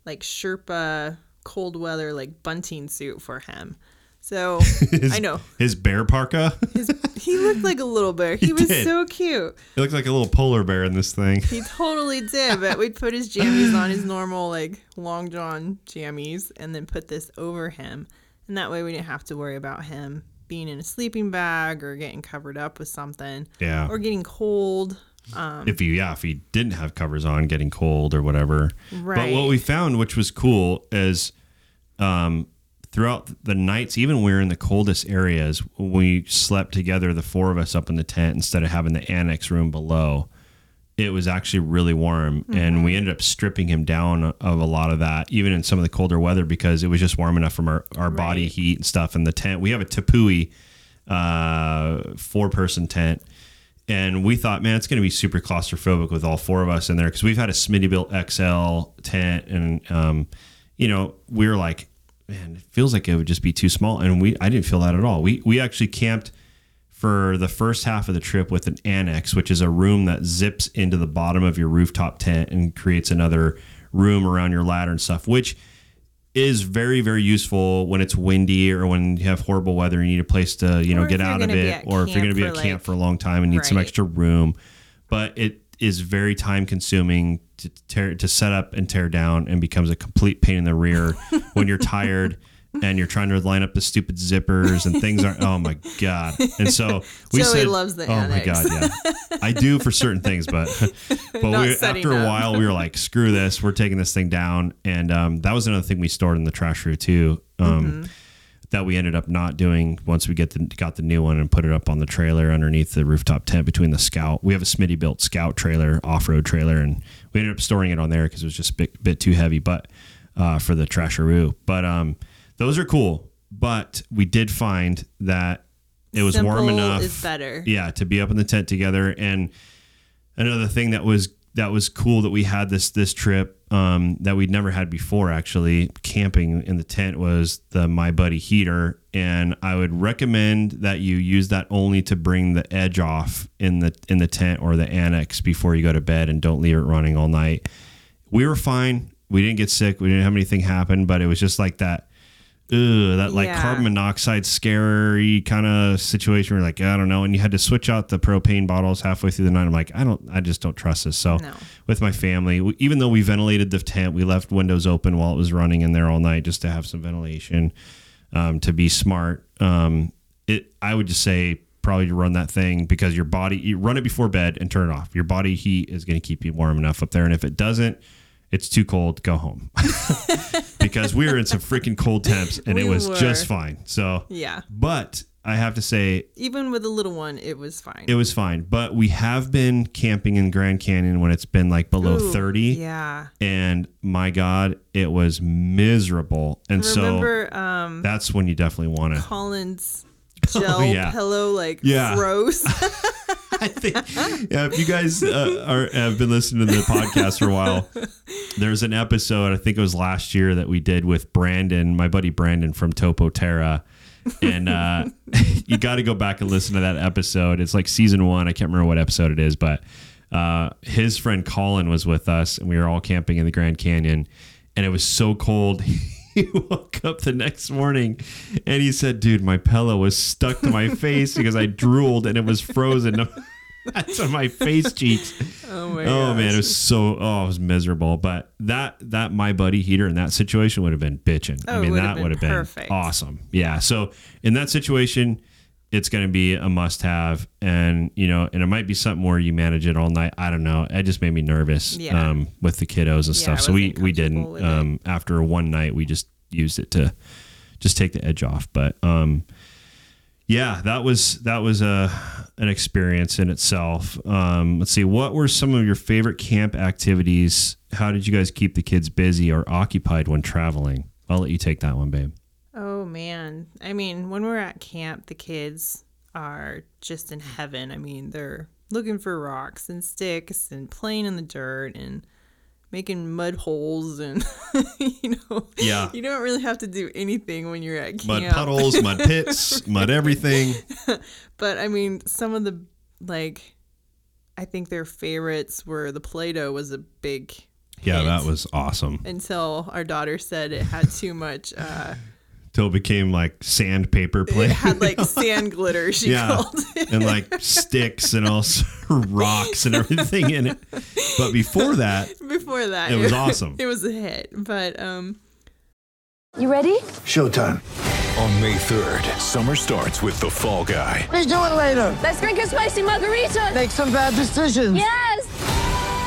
Speaker 5: like Sherpa cold weather like bunting suit for him. So
Speaker 4: His,
Speaker 5: I know
Speaker 4: His bear parka.
Speaker 5: his, he looked like a little bear. He, was
Speaker 4: did.
Speaker 5: so cute.
Speaker 4: he looked like a little polar bear in this thing.
Speaker 5: He totally did. But we'd put his jammies on his normal like long john jammies and then put this over him. And that way we didn't have to worry about him being in a sleeping bag or getting covered up with something
Speaker 4: Yeah.
Speaker 5: or getting cold.
Speaker 4: if you yeah if he didn't have covers on getting cold or whatever but what we found which was cool is um throughout the nights even when we were in the coldest areas we slept together the four of us up in the tent instead of having the annex room below it was actually really warm and we ended up stripping him down of a lot of that even in some of the colder weather because it was just warm enough from our, our body heat and stuff. In the tent we have a Tepui uh four person tent. And we thought, man, it's going to be super claustrophobic with all four of us in there because we've had a Smittybilt XL tent, and um, you know, we were like, man, it feels like it would just be too small, and we I didn't feel that at all. We we actually camped for the first half of the trip with an annex, which is a room that zips into the bottom of your rooftop tent and creates another room around your ladder and stuff, which is very very useful when it's windy or when you have horrible weather and you need a place to you know
Speaker 5: Or
Speaker 4: get out of it or if you're going to be at
Speaker 5: for,
Speaker 4: camp for a long time and need some extra room. But it is very time consuming to tear to set up and tear down and becomes a complete pain in the rear when you're tired and you're trying to line up the stupid zippers and things aren't oh my god. And so we
Speaker 5: Joey
Speaker 4: said
Speaker 5: loves the
Speaker 4: oh my god yeah. I do for certain things but but we, after a while we were like screw this we're taking this thing down. And um, that was another thing we stored in the trasharoo too um,
Speaker 5: Mm-hmm.
Speaker 4: that we ended up not doing once we get the got the new one and put it up on the trailer underneath the rooftop tent between the scout. We have a Smittybilt scout trailer off-road trailer and we ended up storing it on there because it was just a bit, bit too heavy but uh, for the trasharoo but um, those are cool but we did find that it was warm enough
Speaker 5: is better.
Speaker 4: yeah to be up in the tent together. And another thing that was that was cool that we had this this trip um, that we'd never had before actually camping in the tent was the my buddy heater. And i would recommend that you use that only to bring the edge off in the in the tent or the annex before you go to bed and don't leave it running all night. We were fine. We didn't get sick. We didn't have anything happen but it was just like that ugh, that like
Speaker 5: Yeah.
Speaker 4: carbon monoxide scary kind of situation where you're like I don't know and you had to switch out the propane bottles halfway through the night I'm like I don't I just don't trust this so
Speaker 5: No.
Speaker 4: with my family we- even though we ventilated the tent we left windows open while it was running in there all night just to have some ventilation um, to be smart um, it I would just say probably to run that thing because your body you run it before bed and turn it off. Your body heat is going to keep you warm enough up there, and if it doesn't, it's too cold. Go home because we were in some freaking cold temps and it was
Speaker 5: were.
Speaker 4: just fine. So
Speaker 5: Yeah.
Speaker 4: but I have to say
Speaker 5: Even with a little one, it was fine.
Speaker 4: it was fine. But we have been camping in Grand Canyon when it's been like below
Speaker 5: Ooh,
Speaker 4: 30.
Speaker 5: Yeah.
Speaker 4: And my God, it was miserable. And
Speaker 5: Remember um
Speaker 4: so that's when you definitely want to.
Speaker 5: Colin's gel
Speaker 4: yeah.
Speaker 5: pillow like
Speaker 4: Yeah.
Speaker 5: froze?
Speaker 4: I think, yeah, if you guys uh, are, have been listening to the podcast for a while, there's an episode, I think it was last year, that we did with Brandon, my buddy Brandon from Topo Terra. And uh, you got to go back and listen to that episode. It's like season one. I can't remember what episode it is, but uh, his friend Colin was with us, and we were all camping in the Grand Canyon. And it was so cold. He woke up the next morning and he said, Dude, my pillow was stuck to my face because I drooled and it was frozen. That's on my face cheeks.
Speaker 5: oh my
Speaker 4: Oh man, it was so oh, it was miserable. But that that my buddy heater in that situation would have been bitching.
Speaker 5: Oh,
Speaker 4: I mean, that would have been awesome. Yeah. So in that situation, it's going to be a must have, and you know, and it might be something where you manage it all night. I don't know. It just made me nervous
Speaker 5: Yeah.
Speaker 4: um, with the kiddos and
Speaker 5: Yeah,
Speaker 4: stuff. So we we didn't. Um, after one night, we just used it to just take the edge off. But um, yeah, that was that was a an experience in itself. Um, let's see, what were some of your favorite camp activities? How did you guys keep the kids busy or occupied when traveling? I'll let you take that one, babe.
Speaker 5: Oh man. I mean, when we're at camp, the kids are just in heaven. I mean, they're looking for rocks and sticks and playing in the dirt and making mud holes and you know
Speaker 4: Yeah.
Speaker 5: you don't really have to do anything when you're at camp.
Speaker 4: Mud puddles, mud pits, mud everything.
Speaker 5: But I mean, some of the like I think their favorites were the Play-Doh was a big
Speaker 4: Yeah,
Speaker 5: hit
Speaker 4: that was awesome.
Speaker 5: until our daughter said it had too much uh
Speaker 4: Till it became like sandpaper play.
Speaker 5: it had like sand glitter she
Speaker 4: yeah,
Speaker 5: called it.
Speaker 4: and like sticks and also rocks and everything in it. But before that,
Speaker 5: before that
Speaker 4: It was awesome.
Speaker 5: it was a hit but um
Speaker 6: You ready?
Speaker 7: Showtime.
Speaker 8: On May 3rd, summer starts with The Fall Guy.
Speaker 7: Let's do it later.
Speaker 6: Let's drink a spicy margarita.
Speaker 7: Make some bad decisions.
Speaker 6: Yes.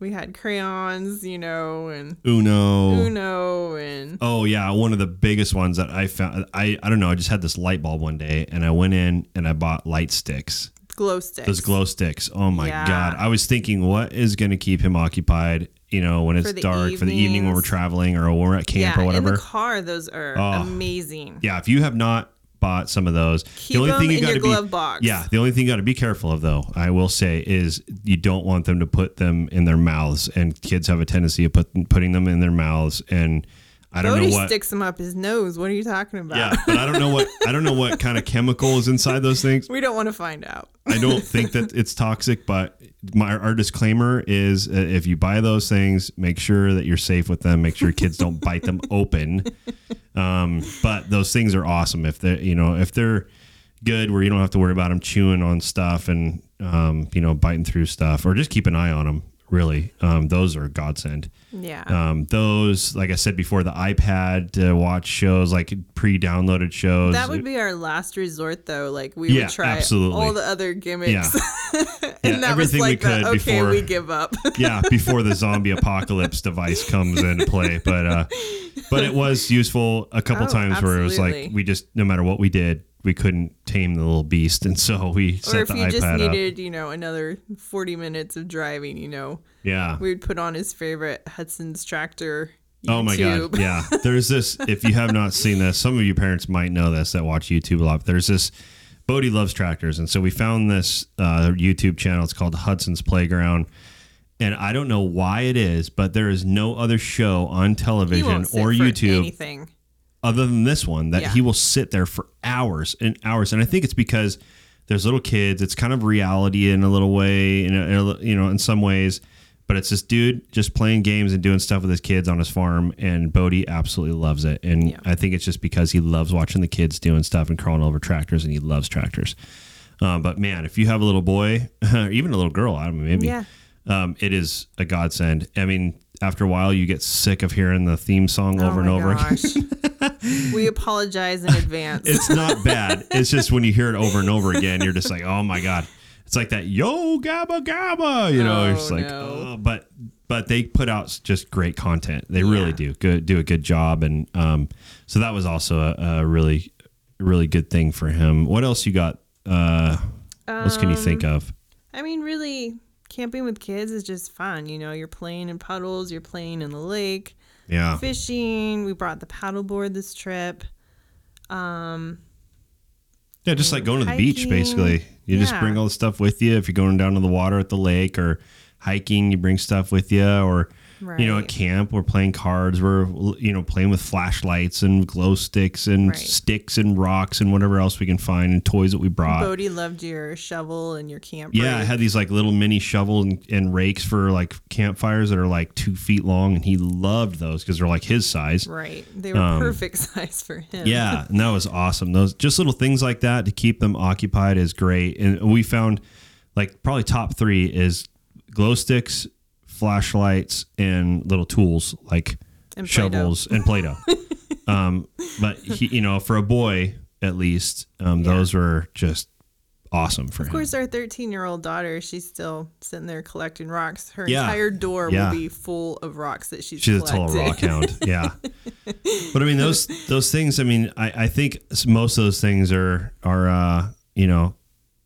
Speaker 5: we had crayons you know and
Speaker 4: Uno.
Speaker 5: uno and
Speaker 4: Oh yeah, one of the biggest ones that I found. I I don't know. I just had this light bulb one day, and I went in and I bought light sticks.
Speaker 5: glow sticks
Speaker 4: Those glow sticks. Oh my
Speaker 5: Yeah.
Speaker 4: god! I was thinking, what is going to keep him occupied? You know, when it's
Speaker 5: For
Speaker 4: dark for the evening when we're traveling or when we're at camp
Speaker 5: yeah
Speaker 4: or whatever.
Speaker 5: in the car those are
Speaker 4: Oh.
Speaker 5: amazing
Speaker 4: yeah, if you have not bought some of those,
Speaker 5: Keep them in your glove
Speaker 4: be
Speaker 5: box.
Speaker 4: yeah. The only thing you got to be careful of, though, I will say, is you don't want them to put them in their mouths, and kids have a tendency of put, putting them in their mouths, and I don't
Speaker 5: Bodie
Speaker 4: know what.
Speaker 5: sticks them up his nose what are you talking about
Speaker 4: yeah, but I don't know what I don't know what kind of chemical is inside those things.
Speaker 5: we don't want to find out
Speaker 4: I don't think that it's toxic, but my our disclaimer is uh, if you buy those things, make sure that you're safe with them. Make sure kids don't bite them open. Um, but those things are awesome if they're you know if they're good where you don't have to worry about them chewing on stuff and um, you know biting through stuff or just keep an eye on them. Really, um, those are a godsend.
Speaker 5: yeah
Speaker 4: Um, those, like I said before, the iPad to watch shows like pre-downloaded shows.
Speaker 5: That would be our last resort, though. Like we
Speaker 4: Yeah,
Speaker 5: would try
Speaker 4: absolutely.
Speaker 5: all the other gimmicks,
Speaker 4: Yeah.
Speaker 5: and
Speaker 4: Yeah,
Speaker 5: that was
Speaker 4: everything we
Speaker 5: like the,
Speaker 4: could
Speaker 5: okay,
Speaker 4: before-
Speaker 5: we give up.
Speaker 4: yeah, before the zombie apocalypse device comes into play. But uh, but it was useful a couple
Speaker 5: Oh,
Speaker 4: times where it was like we just no matter what we did, we couldn't tame the little beast, and so we
Speaker 5: or
Speaker 4: set
Speaker 5: if
Speaker 4: the
Speaker 5: you just
Speaker 4: iPad up.
Speaker 5: needed, you know, another forty minutes of driving, you know,
Speaker 4: Yeah,
Speaker 5: we would put on his favorite Hudson's tractor
Speaker 4: Oh my god! Yeah, there's this. If you have not seen this, some of you parents might know this that watch YouTube a lot. But there's this. Bodie loves tractors, and so we found this uh, YouTube channel. It's called Hudson's Playground, and I don't know why it is, but there is no other show on television or YouTube
Speaker 5: Anything.
Speaker 4: Other than this one that
Speaker 5: Yeah.
Speaker 4: he will sit there for hours and hours and i think it's because there's little kids it's kind of reality in a little way in a, in a- you know in some ways but it's this dude just playing games and doing stuff with his kids on his farm and bodie absolutely loves it and
Speaker 5: Yeah.
Speaker 4: i think it's just because he loves watching the kids doing stuff and crawling over tractors and he loves tractors um, but man if you have a little boy or even a little girl i don't know maybe
Speaker 5: Yeah.
Speaker 4: um, it is a godsend i mean after a while you get sick of hearing the theme song over
Speaker 5: oh
Speaker 4: and over again
Speaker 5: gosh. we apologize in advance.
Speaker 4: it's not bad. It's just when you hear it over and over again, you're just like, oh my god. It's like that yo gabba gabba, you know.
Speaker 5: Oh,
Speaker 4: it's like,
Speaker 5: no.
Speaker 4: oh, but but they put out just great content. They really do good do a good job, and um, so that was also a, a really really good thing for him. What else you got? Uh, what else can you think
Speaker 5: Um,
Speaker 4: of?
Speaker 5: I mean, really, camping with kids is just fun. You know, you're playing in puddles, you're playing in the lake,
Speaker 4: Yeah,
Speaker 5: fishing. We brought the paddleboard this trip. Um,
Speaker 4: yeah, just like going to the beach, basically. You just bring all the stuff with you. If you're going down to the water at the lake or hiking, you bring stuff with you. Or you know, at camp, we're playing cards. We're you know playing with flashlights and glow sticks and
Speaker 5: Right.
Speaker 4: sticks and rocks and whatever else we can find and toys that we brought.
Speaker 5: Bodie loved your shovel and your camp.
Speaker 4: Yeah, I had these like little mini shovels and, and rakes for like campfires that are like two feet long, and he loved those because they're like his size.
Speaker 5: Right. They were
Speaker 4: Um,
Speaker 5: perfect size for him.
Speaker 4: Yeah, and that was awesome. Those just little things like that to keep them occupied is great. And we found like probably top three is glow sticks, flashlights, and little tools like
Speaker 5: And
Speaker 4: shovels and Play-Doh. um, but he, you know, for a boy at least, um, those were just awesome for
Speaker 5: Of
Speaker 4: him.
Speaker 5: Of course, our 13 year old daughter, she's still sitting there collecting rocks. Her
Speaker 4: Yeah.
Speaker 5: entire door
Speaker 4: Yeah.
Speaker 5: will be full of rocks that she's
Speaker 4: She's a
Speaker 5: collected.
Speaker 4: total rock hound. Yeah. but I mean those those things. I mean, I, I think most of those things are are uh, you know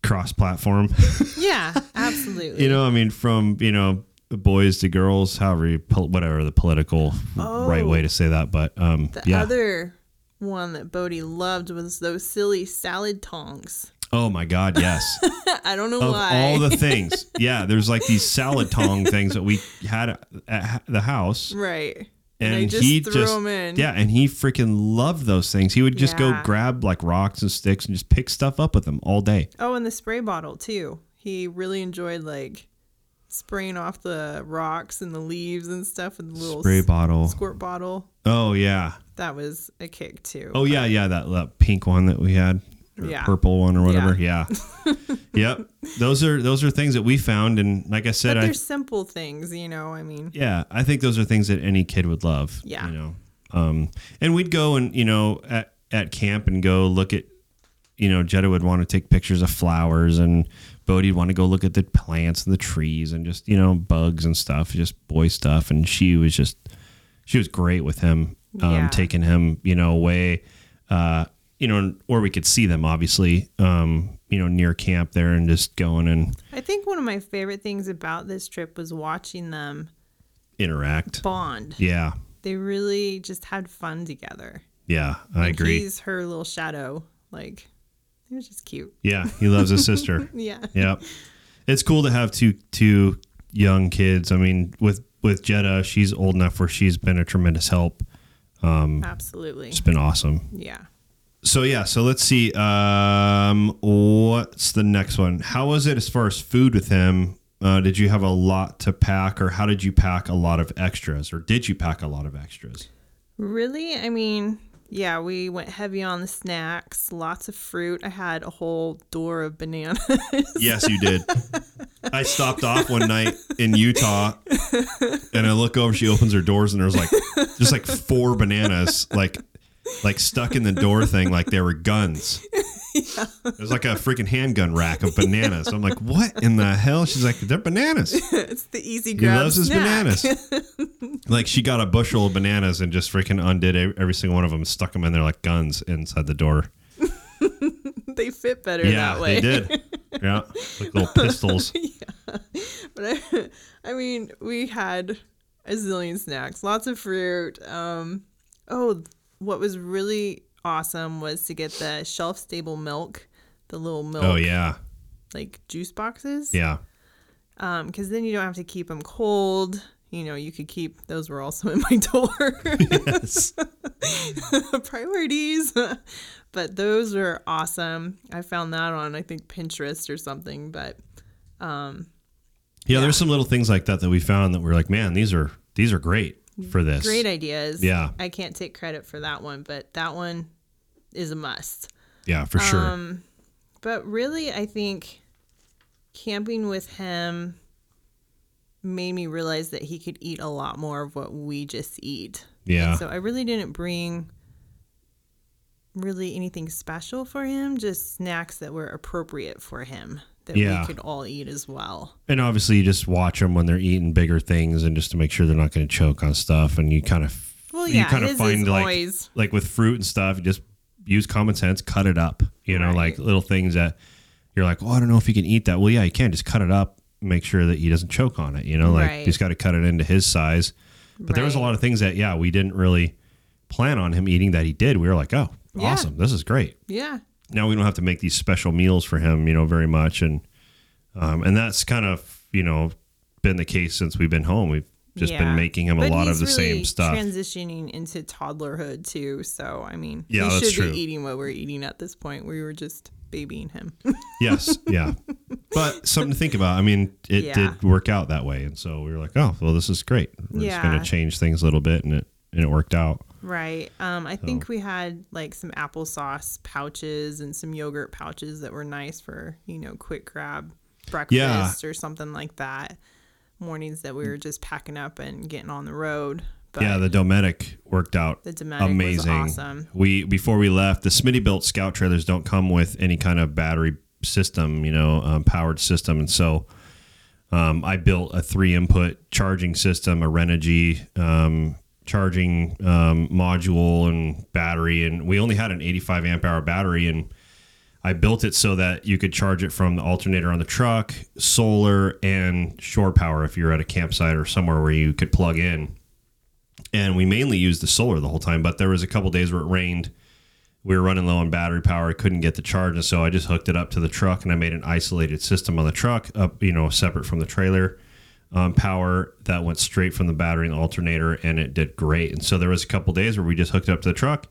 Speaker 4: cross platform.
Speaker 5: yeah, absolutely.
Speaker 4: you know, I mean, from you know boys to girls, however, you, whatever the political right way to say that. But um,
Speaker 5: the
Speaker 4: yeah.
Speaker 5: other one that Bodie loved was those silly salad tongs.
Speaker 4: oh my God, yes.
Speaker 5: I don't know
Speaker 4: of
Speaker 5: why.
Speaker 4: all the things, yeah. There's like these salad tong things that we had at the house.
Speaker 5: right.
Speaker 4: and,
Speaker 5: I just
Speaker 4: he
Speaker 5: threw
Speaker 4: just yeah and he freaking loved those things he would just go grab like rocks and sticks and just pick stuff up with them all day
Speaker 5: Oh, and the spray bottle too. He really enjoyed like spraying off the rocks and the leaves and stuff with the little
Speaker 4: spray
Speaker 5: s-
Speaker 4: bottle
Speaker 5: squirt bottle.
Speaker 4: oh yeah
Speaker 5: That was a kick too.
Speaker 4: oh yeah yeah that, that pink one that we had or
Speaker 5: Yeah.
Speaker 4: purple one or whatever yeah, yep those are those are things that we found and like i said
Speaker 5: but they're simple things, you know. I mean,
Speaker 4: yeah i think those are things that any kid would love
Speaker 5: Yeah.
Speaker 4: you know um and we'd go and you know at, at camp and go look at you know jetta would want to take pictures of flowers and bodie'd want to go look at the plants and the trees and just you know bugs and stuff just boy stuff and she was just she was great with him um
Speaker 5: Yeah.
Speaker 4: taking him you know away uh you know or we could see them obviously um you know near camp there and just going and
Speaker 5: I think one of my favorite things about this trip was watching them
Speaker 4: interact
Speaker 5: bond.
Speaker 4: yeah
Speaker 5: They really just had fun together.
Speaker 4: yeah i
Speaker 5: Like,
Speaker 4: agree
Speaker 5: He's her little shadow. Like, it was just cute.
Speaker 4: Yeah, he loves his sister.
Speaker 5: Yeah.
Speaker 4: Yep. It's cool to have two two young kids. I mean, with with Jetta, she's old enough where she's been a tremendous help.
Speaker 5: Absolutely.
Speaker 4: It's been awesome.
Speaker 5: Yeah.
Speaker 4: So yeah, so let's see. Um, what's the next one? How was it as far as food with him? Uh, did you have a lot to pack, or how did you pack a lot of extras, or did you pack a lot of extras?
Speaker 5: Really? I mean, yeah, we went heavy on the snacks, lots of fruit. I had a whole door of bananas.
Speaker 4: Yes, you did. I stopped off one night in Utah and I look over, she opens her doors and there's like just like four bananas like like stuck in the door thing like there were guns. It was like a freaking handgun rack of bananas. I'm like, what in the hell? She's like, they're bananas.
Speaker 5: it's the easy
Speaker 4: He
Speaker 5: grab.
Speaker 4: loves his bananas. like she got a bushel of bananas and just freaking undid every single one of them, and stuck them in there like guns inside the door.
Speaker 5: they fit better
Speaker 4: yeah,
Speaker 5: that way.
Speaker 4: they did. Yeah, like little pistols.
Speaker 5: yeah, but I, I mean, we had a zillion snacks, lots of fruit. Um, oh, what was really awesome was to get the shelf stable milk, the little milk,
Speaker 4: Oh yeah,
Speaker 5: like juice boxes.
Speaker 4: yeah,
Speaker 5: Um, because then you don't have to keep them cold. You know, you could keep those were also in my door.
Speaker 4: yes,
Speaker 5: Priorities. but those were awesome. I found that on I think Pinterest or something. But um,
Speaker 4: yeah. There's some little things like that that we found that we're like, man, these are these are great for this.
Speaker 5: great ideas.
Speaker 4: Yeah.
Speaker 5: I can't take credit for that one, but that one is a must.
Speaker 4: Yeah, for sure.
Speaker 5: Um, but really, I think camping with him made me realize that he could eat a lot more of what we just eat.
Speaker 4: Yeah.
Speaker 5: And so I really didn't bring really anything special for him, just snacks that were appropriate for him that
Speaker 4: Yeah.
Speaker 5: we could all eat as well.
Speaker 4: And obviously, you just watch them when they're eating bigger things, and just to make sure they're not going to choke on stuff. And you kind of,
Speaker 5: Well,
Speaker 4: you
Speaker 5: yeah,
Speaker 4: kind of find like,
Speaker 5: always-
Speaker 4: like with fruit and stuff, you just use common sense, cut it up. You know, like little things that you're like, oh, I don't know if you can eat that. Well, yeah, you can. Just cut it up, make sure that he doesn't choke on it. You know, like
Speaker 5: Right.
Speaker 4: you just got to cut it into his size. But there was a lot of things that, yeah, we didn't really plan on him eating that he did. We were like, oh,
Speaker 5: Yeah.
Speaker 4: awesome, this is great.
Speaker 5: Yeah.
Speaker 4: Now we don't have to make these special meals for him, you know, very much, and um, and that's kind of you know been the case since we've been home. We've just been making him a lot of the
Speaker 5: really
Speaker 4: same stuff.
Speaker 5: Transitioning into toddlerhood too, so I mean,
Speaker 4: Yeah,
Speaker 5: he
Speaker 4: that's
Speaker 5: should
Speaker 4: true.
Speaker 5: be eating what we're eating at this point. We were just babying him.
Speaker 4: yes, yeah, but something to think about. I mean, it
Speaker 5: Yeah.
Speaker 4: did work out that way, and so we were like, oh, well, this is great. We're just going to change things a little bit, and it and it worked out.
Speaker 5: Right. Um, I think we had like some applesauce pouches and some yogurt pouches that were nice for you know quick grab breakfast or something like that. Mornings that we were just packing up and getting on the road. But
Speaker 4: yeah, the Dometic worked out
Speaker 5: The Dometic was
Speaker 4: amazing.
Speaker 5: awesome.
Speaker 4: We before we left, the Smittybilt scout trailers don't come with any kind of battery system, you know, um, powered system, and so um, I built a three input charging system, a Renogy um, charging um, module and battery, and we only had an 85 amp hour battery, and I built it so that you could charge it from the alternator on the truck, solar, and shore power if you're at a campsite or somewhere where you could plug in and we mainly used the solar the whole time. But there was a couple days where it rained. We were running low on battery power. Couldn't get the charge, and so I just hooked it up to the truck, and I made an isolated system on the truck, up you know, separate from the trailer. Um, power that went straight from the battery and the alternator, and it did great. And so there was a couple days where we just hooked up to the truck.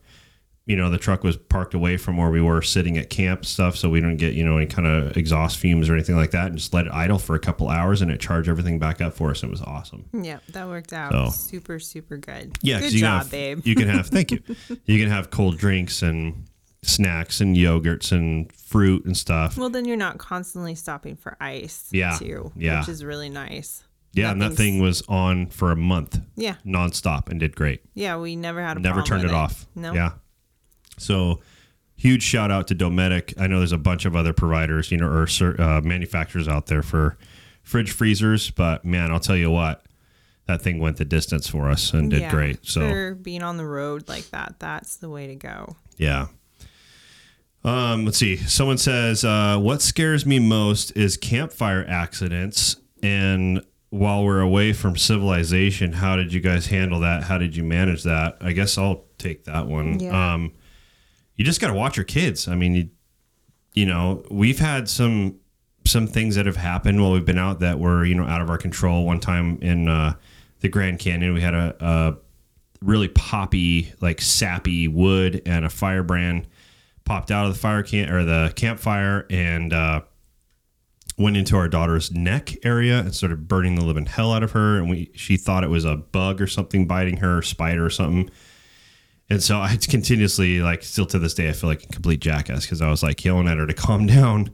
Speaker 4: You know, the truck was parked away from where we were sitting at camp stuff, so we didn't get you know any kind of exhaust fumes or anything like that. And just let it idle for a couple hours, and it charged everything back up for us. It was awesome.
Speaker 5: Yeah, that worked out
Speaker 4: So-
Speaker 5: super super good.
Speaker 4: Yeah,
Speaker 5: good
Speaker 4: you
Speaker 5: job,
Speaker 4: have,
Speaker 5: babe.
Speaker 4: You can have thank you. You can have cold drinks and snacks and yogurts and fruit and stuff.
Speaker 5: Well, then you're not constantly stopping for ice.
Speaker 4: Yeah,
Speaker 5: Too.
Speaker 4: yeah.
Speaker 5: Which is really nice.
Speaker 4: Yeah, and that thing was on for a month.
Speaker 5: Yeah.
Speaker 4: nonstop and did great.
Speaker 5: Yeah, we never had a
Speaker 4: Never
Speaker 5: problem
Speaker 4: turned it
Speaker 5: with
Speaker 4: off.
Speaker 5: No.
Speaker 4: Yeah. So huge shout out to Dometic. I know there's a bunch of other providers, you know, or cer- uh, manufacturers out there for fridge freezers, but man, I'll tell you what, that thing went the distance for us and did
Speaker 5: Yeah,
Speaker 4: great. So
Speaker 5: for being on the road like that, that's the way to go.
Speaker 4: Yeah. Um, let's see. Someone says, uh, "What scares me most is campfire accidents." And while we're away from civilization, how did you guys handle that? How did you manage that? I guess I'll take that one.
Speaker 5: Yeah.
Speaker 4: Um, you just got to watch your kids. I mean, you, you know, we've had some some things that have happened while we've been out that were you know out of our control. One time in uh, the Grand Canyon, we had a, a really poppy, like sappy wood and a firebrand popped out of the fire can or the campfire and uh, went into our daughter's neck area and started burning the living hell out of her. And we she thought it was a bug or something biting her, or spider or something. And so I continuously, like, still to this day, I feel like a complete jackass because I was like yelling at her to calm down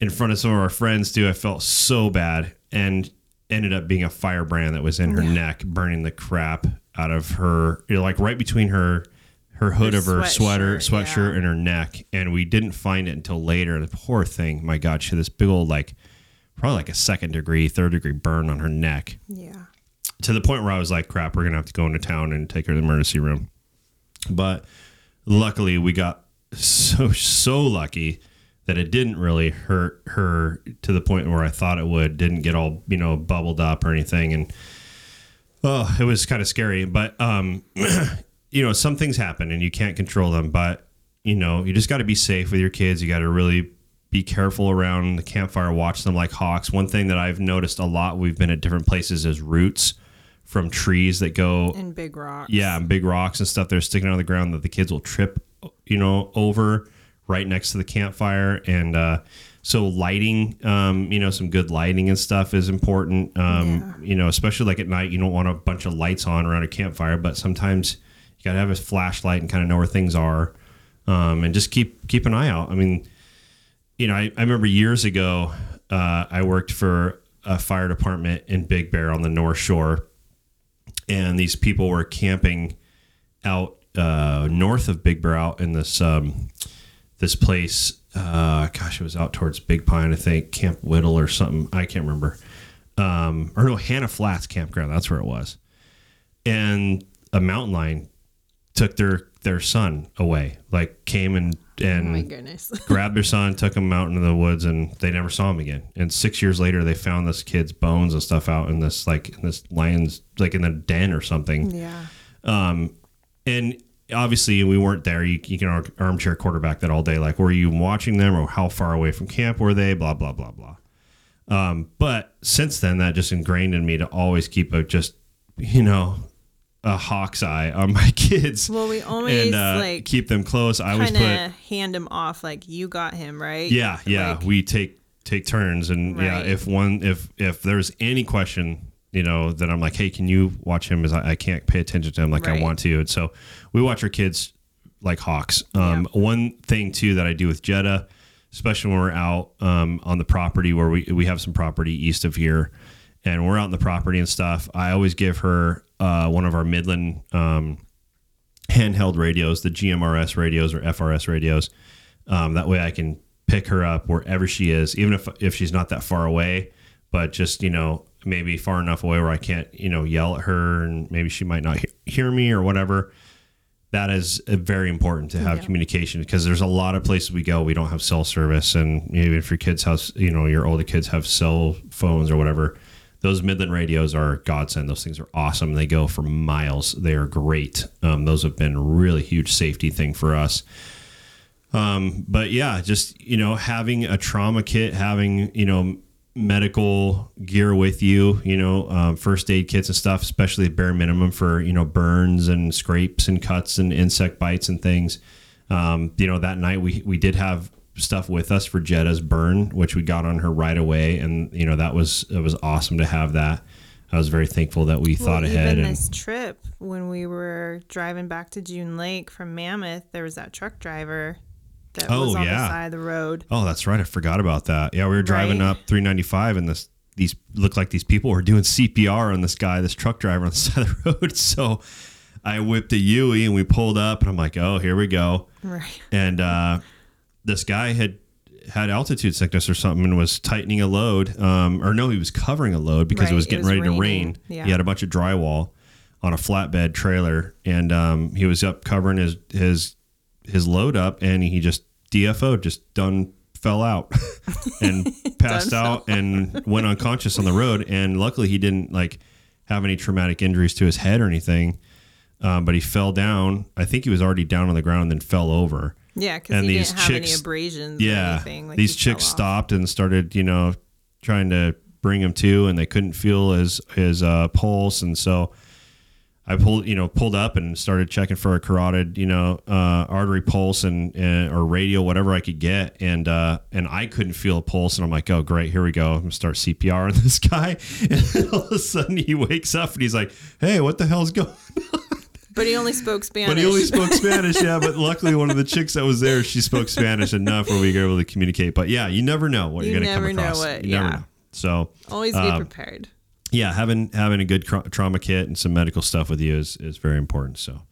Speaker 4: in front of some of our friends too. I felt so bad and ended up being a firebrand that was in her neck, burning the crap out of her, you know, like right between her her hood
Speaker 5: Her
Speaker 4: of her sweater,
Speaker 5: sweatshirt,
Speaker 4: sweatshirt,
Speaker 5: yeah.
Speaker 4: and her neck. And we didn't find it until later. The poor thing, my God, she had this big old like probably like a second degree, third degree burn on her neck
Speaker 5: Yeah.
Speaker 4: to the point where I was like, crap, we're gonna have to go into town and take her to the emergency room. But luckily, we got so so lucky that it didn't really hurt her to the point where I thought it would. Didn't get all you know bubbled up or anything. And Oh, it was kind of scary, but um, you know, some things happen and you can't control them. But you know, you just got to be safe with your kids. You got to really be careful around the campfire. Watch them like hawks. One thing that I've noticed a lot, we've been at different places, is roots from trees that go
Speaker 5: And big rocks.
Speaker 4: yeah, and big rocks and stuff that are sticking out of the ground that the kids will trip, you know, over right next to the campfire. And uh, so lighting, um, you know, some good lighting and stuff is important. Um, You know, especially like at night, you don't want a bunch of lights on around a campfire, but sometimes got to have a flashlight and kind of know where things are, um, and just keep keep an eye out. I mean, you know, I, I remember years ago, uh, I worked for a fire department in Big Bear on the North Shore, and these people were camping out uh, north of Big Bear, out in this um, this place. Uh, gosh, it was out towards Big Pine, I think, Camp Whittle or something. I can't remember. Um, or no, Hanna Flats Campground. That's where it was. And a mountain lion took their their son away. Like came and and
Speaker 5: Oh my goodness.
Speaker 4: grabbed their son, took him out into the woods, and they never saw him again. And six years later, they found this kid's bones and stuff out in this like in this lion's like in the den or something.
Speaker 5: yeah.
Speaker 4: Um, and obviously, we weren't there. You, you can armchair quarterback that all day. Like, were you watching them, or how far away from camp were they? Blah blah blah blah. Um, but since then, that just ingrained in me to always keep a just you know a hawk's eye on my kids.
Speaker 5: Well, we always
Speaker 4: and uh,
Speaker 5: like
Speaker 4: keep them close. I always
Speaker 5: kind
Speaker 4: put
Speaker 5: of hand him off like you got him right.
Speaker 4: yeah, yeah.
Speaker 5: Like,
Speaker 4: we take take turns, and yeah, if one if if there's any question, you know, then I'm like, hey, can you watch him? As I, I can't pay attention to him like I want to, and so we watch our kids like hawks. Um, One thing too that I do with Jetta, especially when we're out um, on the property where we we have some property east of here, and we're out in the property and stuff. I always give her uh, one of our Midland. Um, handheld radios, the GMRS radios or FRS radios. Um, that way I can pick her up wherever she is, even if if she's not that far away, but just you know maybe far enough away where I can't you know yell at her and maybe she might not he- hear me or whatever. That is uh, very important to have
Speaker 5: Yeah.
Speaker 4: communication because there's a lot of places we go we don't have cell service and even if your kids have you know your older kids have cell phones or whatever those Midland radios are godsend. Those things are awesome. They go for miles. They are great. Um, those have been really huge safety thing for us. Um, but yeah, just you know, having a trauma kit, having you know medical gear with you, you know, um, first aid kits and stuff, especially bare minimum for you know burns and scrapes and cuts and insect bites and things. Um, you know, that night we we did have stuff with us for Jetta's burn, which we got on her right away, and you know that was it was awesome to have that. I was very thankful that we
Speaker 5: Well,
Speaker 4: thought ahead.
Speaker 5: Even
Speaker 4: And,
Speaker 5: this trip, when we were driving back to June Lake from Mammoth, there was that truck driver that
Speaker 4: Oh,
Speaker 5: was on
Speaker 4: yeah.
Speaker 5: the side of the road.
Speaker 4: Oh, that's right. I forgot about that. Yeah, we were driving
Speaker 5: Right?
Speaker 4: up 395 and this these looked like these people were doing CPR on this guy, this truck driver on the side of the road. So I whipped a Yui and we pulled up and I'm like, "Oh, here we go."
Speaker 5: Right.
Speaker 4: And uh, this guy had had altitude sickness or something and was tightening a load um, or no, he was covering a load because it
Speaker 5: Right,
Speaker 4: was
Speaker 5: it
Speaker 4: getting
Speaker 5: was
Speaker 4: ready to rain.
Speaker 5: Yeah.
Speaker 4: He had a bunch of drywall on a flatbed trailer and um, he was up covering his his his load up and he just DFO just done fell out and passed out and went unconscious on the road. And luckily he didn't like have any traumatic injuries to his head or anything um, but he fell down. I think he was already down on the ground and then fell over
Speaker 5: Yeah, because
Speaker 4: And
Speaker 5: he
Speaker 4: these
Speaker 5: didn't have any
Speaker 4: chicks-
Speaker 5: abrasions or
Speaker 4: yeah
Speaker 5: anything. Like
Speaker 4: these chicks stopped and started you know trying to bring him to and they couldn't feel his his uh, pulse. And so I pulled you know pulled up and started checking for a carotid you know uh, artery pulse and, and or radial whatever I could get. And uh, and I couldn't feel a pulse. And I'm like oh great here we go. I'm gonna start CPR on this guy. And all of a sudden he wakes up and he's like hey what the hell's going
Speaker 5: But he only spoke Spanish.
Speaker 4: but he only spoke Spanish, yeah. But luckily, one of the chicks that was there, she spoke Spanish enough where we were able to communicate. But yeah, you never know what
Speaker 5: You
Speaker 4: are going to come
Speaker 5: never know
Speaker 4: across.
Speaker 5: what-
Speaker 4: you never
Speaker 5: yeah.
Speaker 4: know. So
Speaker 5: Always be
Speaker 4: um,
Speaker 5: prepared.
Speaker 4: yeah, having having a good tra- trauma kit and some medical stuff with you is is very important. So.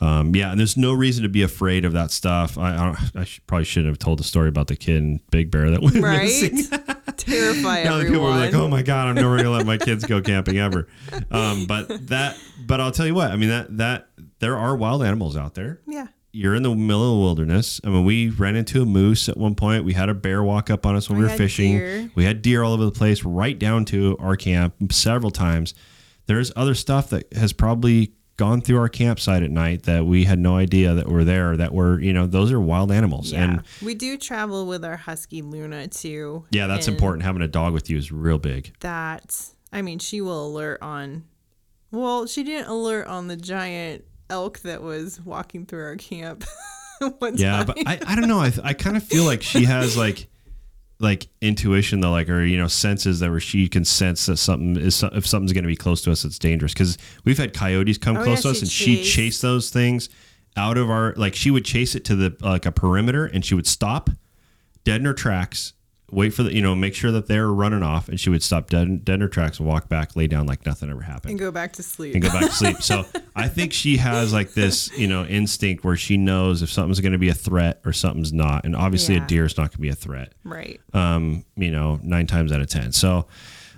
Speaker 4: Um, yeah, and there's no reason to be afraid of that stuff. I, I, I should, probably shouldn't have told the story about the kid in Big Bear that went
Speaker 5: Right?
Speaker 4: missing.
Speaker 5: Terrify
Speaker 4: Now
Speaker 5: everyone.
Speaker 4: people were like, "Oh my god, I'm never gonna let my kids go camping ever." Um, but that, but I'll tell you what. I mean that that there are wild animals out there.
Speaker 5: Yeah.
Speaker 4: You're in the middle of the wilderness. I mean, we ran into a moose at one point. We had a bear walk up on us when we,
Speaker 5: We
Speaker 4: were fishing.
Speaker 5: deer.
Speaker 4: We had deer all over the place, right down to our camp several times. there's other stuff that has probably gone through our campsite at night that we had no idea that were there that were you know those are wild animals
Speaker 5: Yeah.
Speaker 4: and
Speaker 5: we do travel with our husky Luna too.
Speaker 4: yeah that's important having a dog with you is real big
Speaker 5: That I mean, she will alert on. Well, she didn't alert on the giant elk that was walking through our camp.
Speaker 4: yeah
Speaker 5: time.
Speaker 4: but I, I don't know I, I kind of feel like she has like like intuition though like or you know senses that where she can sense that something is if something's going to be close to us it's dangerous because we've had coyotes come
Speaker 5: Oh,
Speaker 4: close
Speaker 5: yeah,
Speaker 4: to us and she
Speaker 5: chase.
Speaker 4: chased those things out of our like she would chase it to the like a perimeter and she would stop dead in her tracks wait for the you know make sure that they're running off and she would stop dead, dead in her tracks and walk back lay down like nothing ever happened
Speaker 5: and go back to sleep.
Speaker 4: and go back to sleep. So I think she has like this, you know, instinct where she knows if something's going to be a threat or something's not. And obviously,
Speaker 5: Yeah.
Speaker 4: a deer is not going to be a threat.
Speaker 5: right.
Speaker 4: Um, you know, nine times out of ten. So.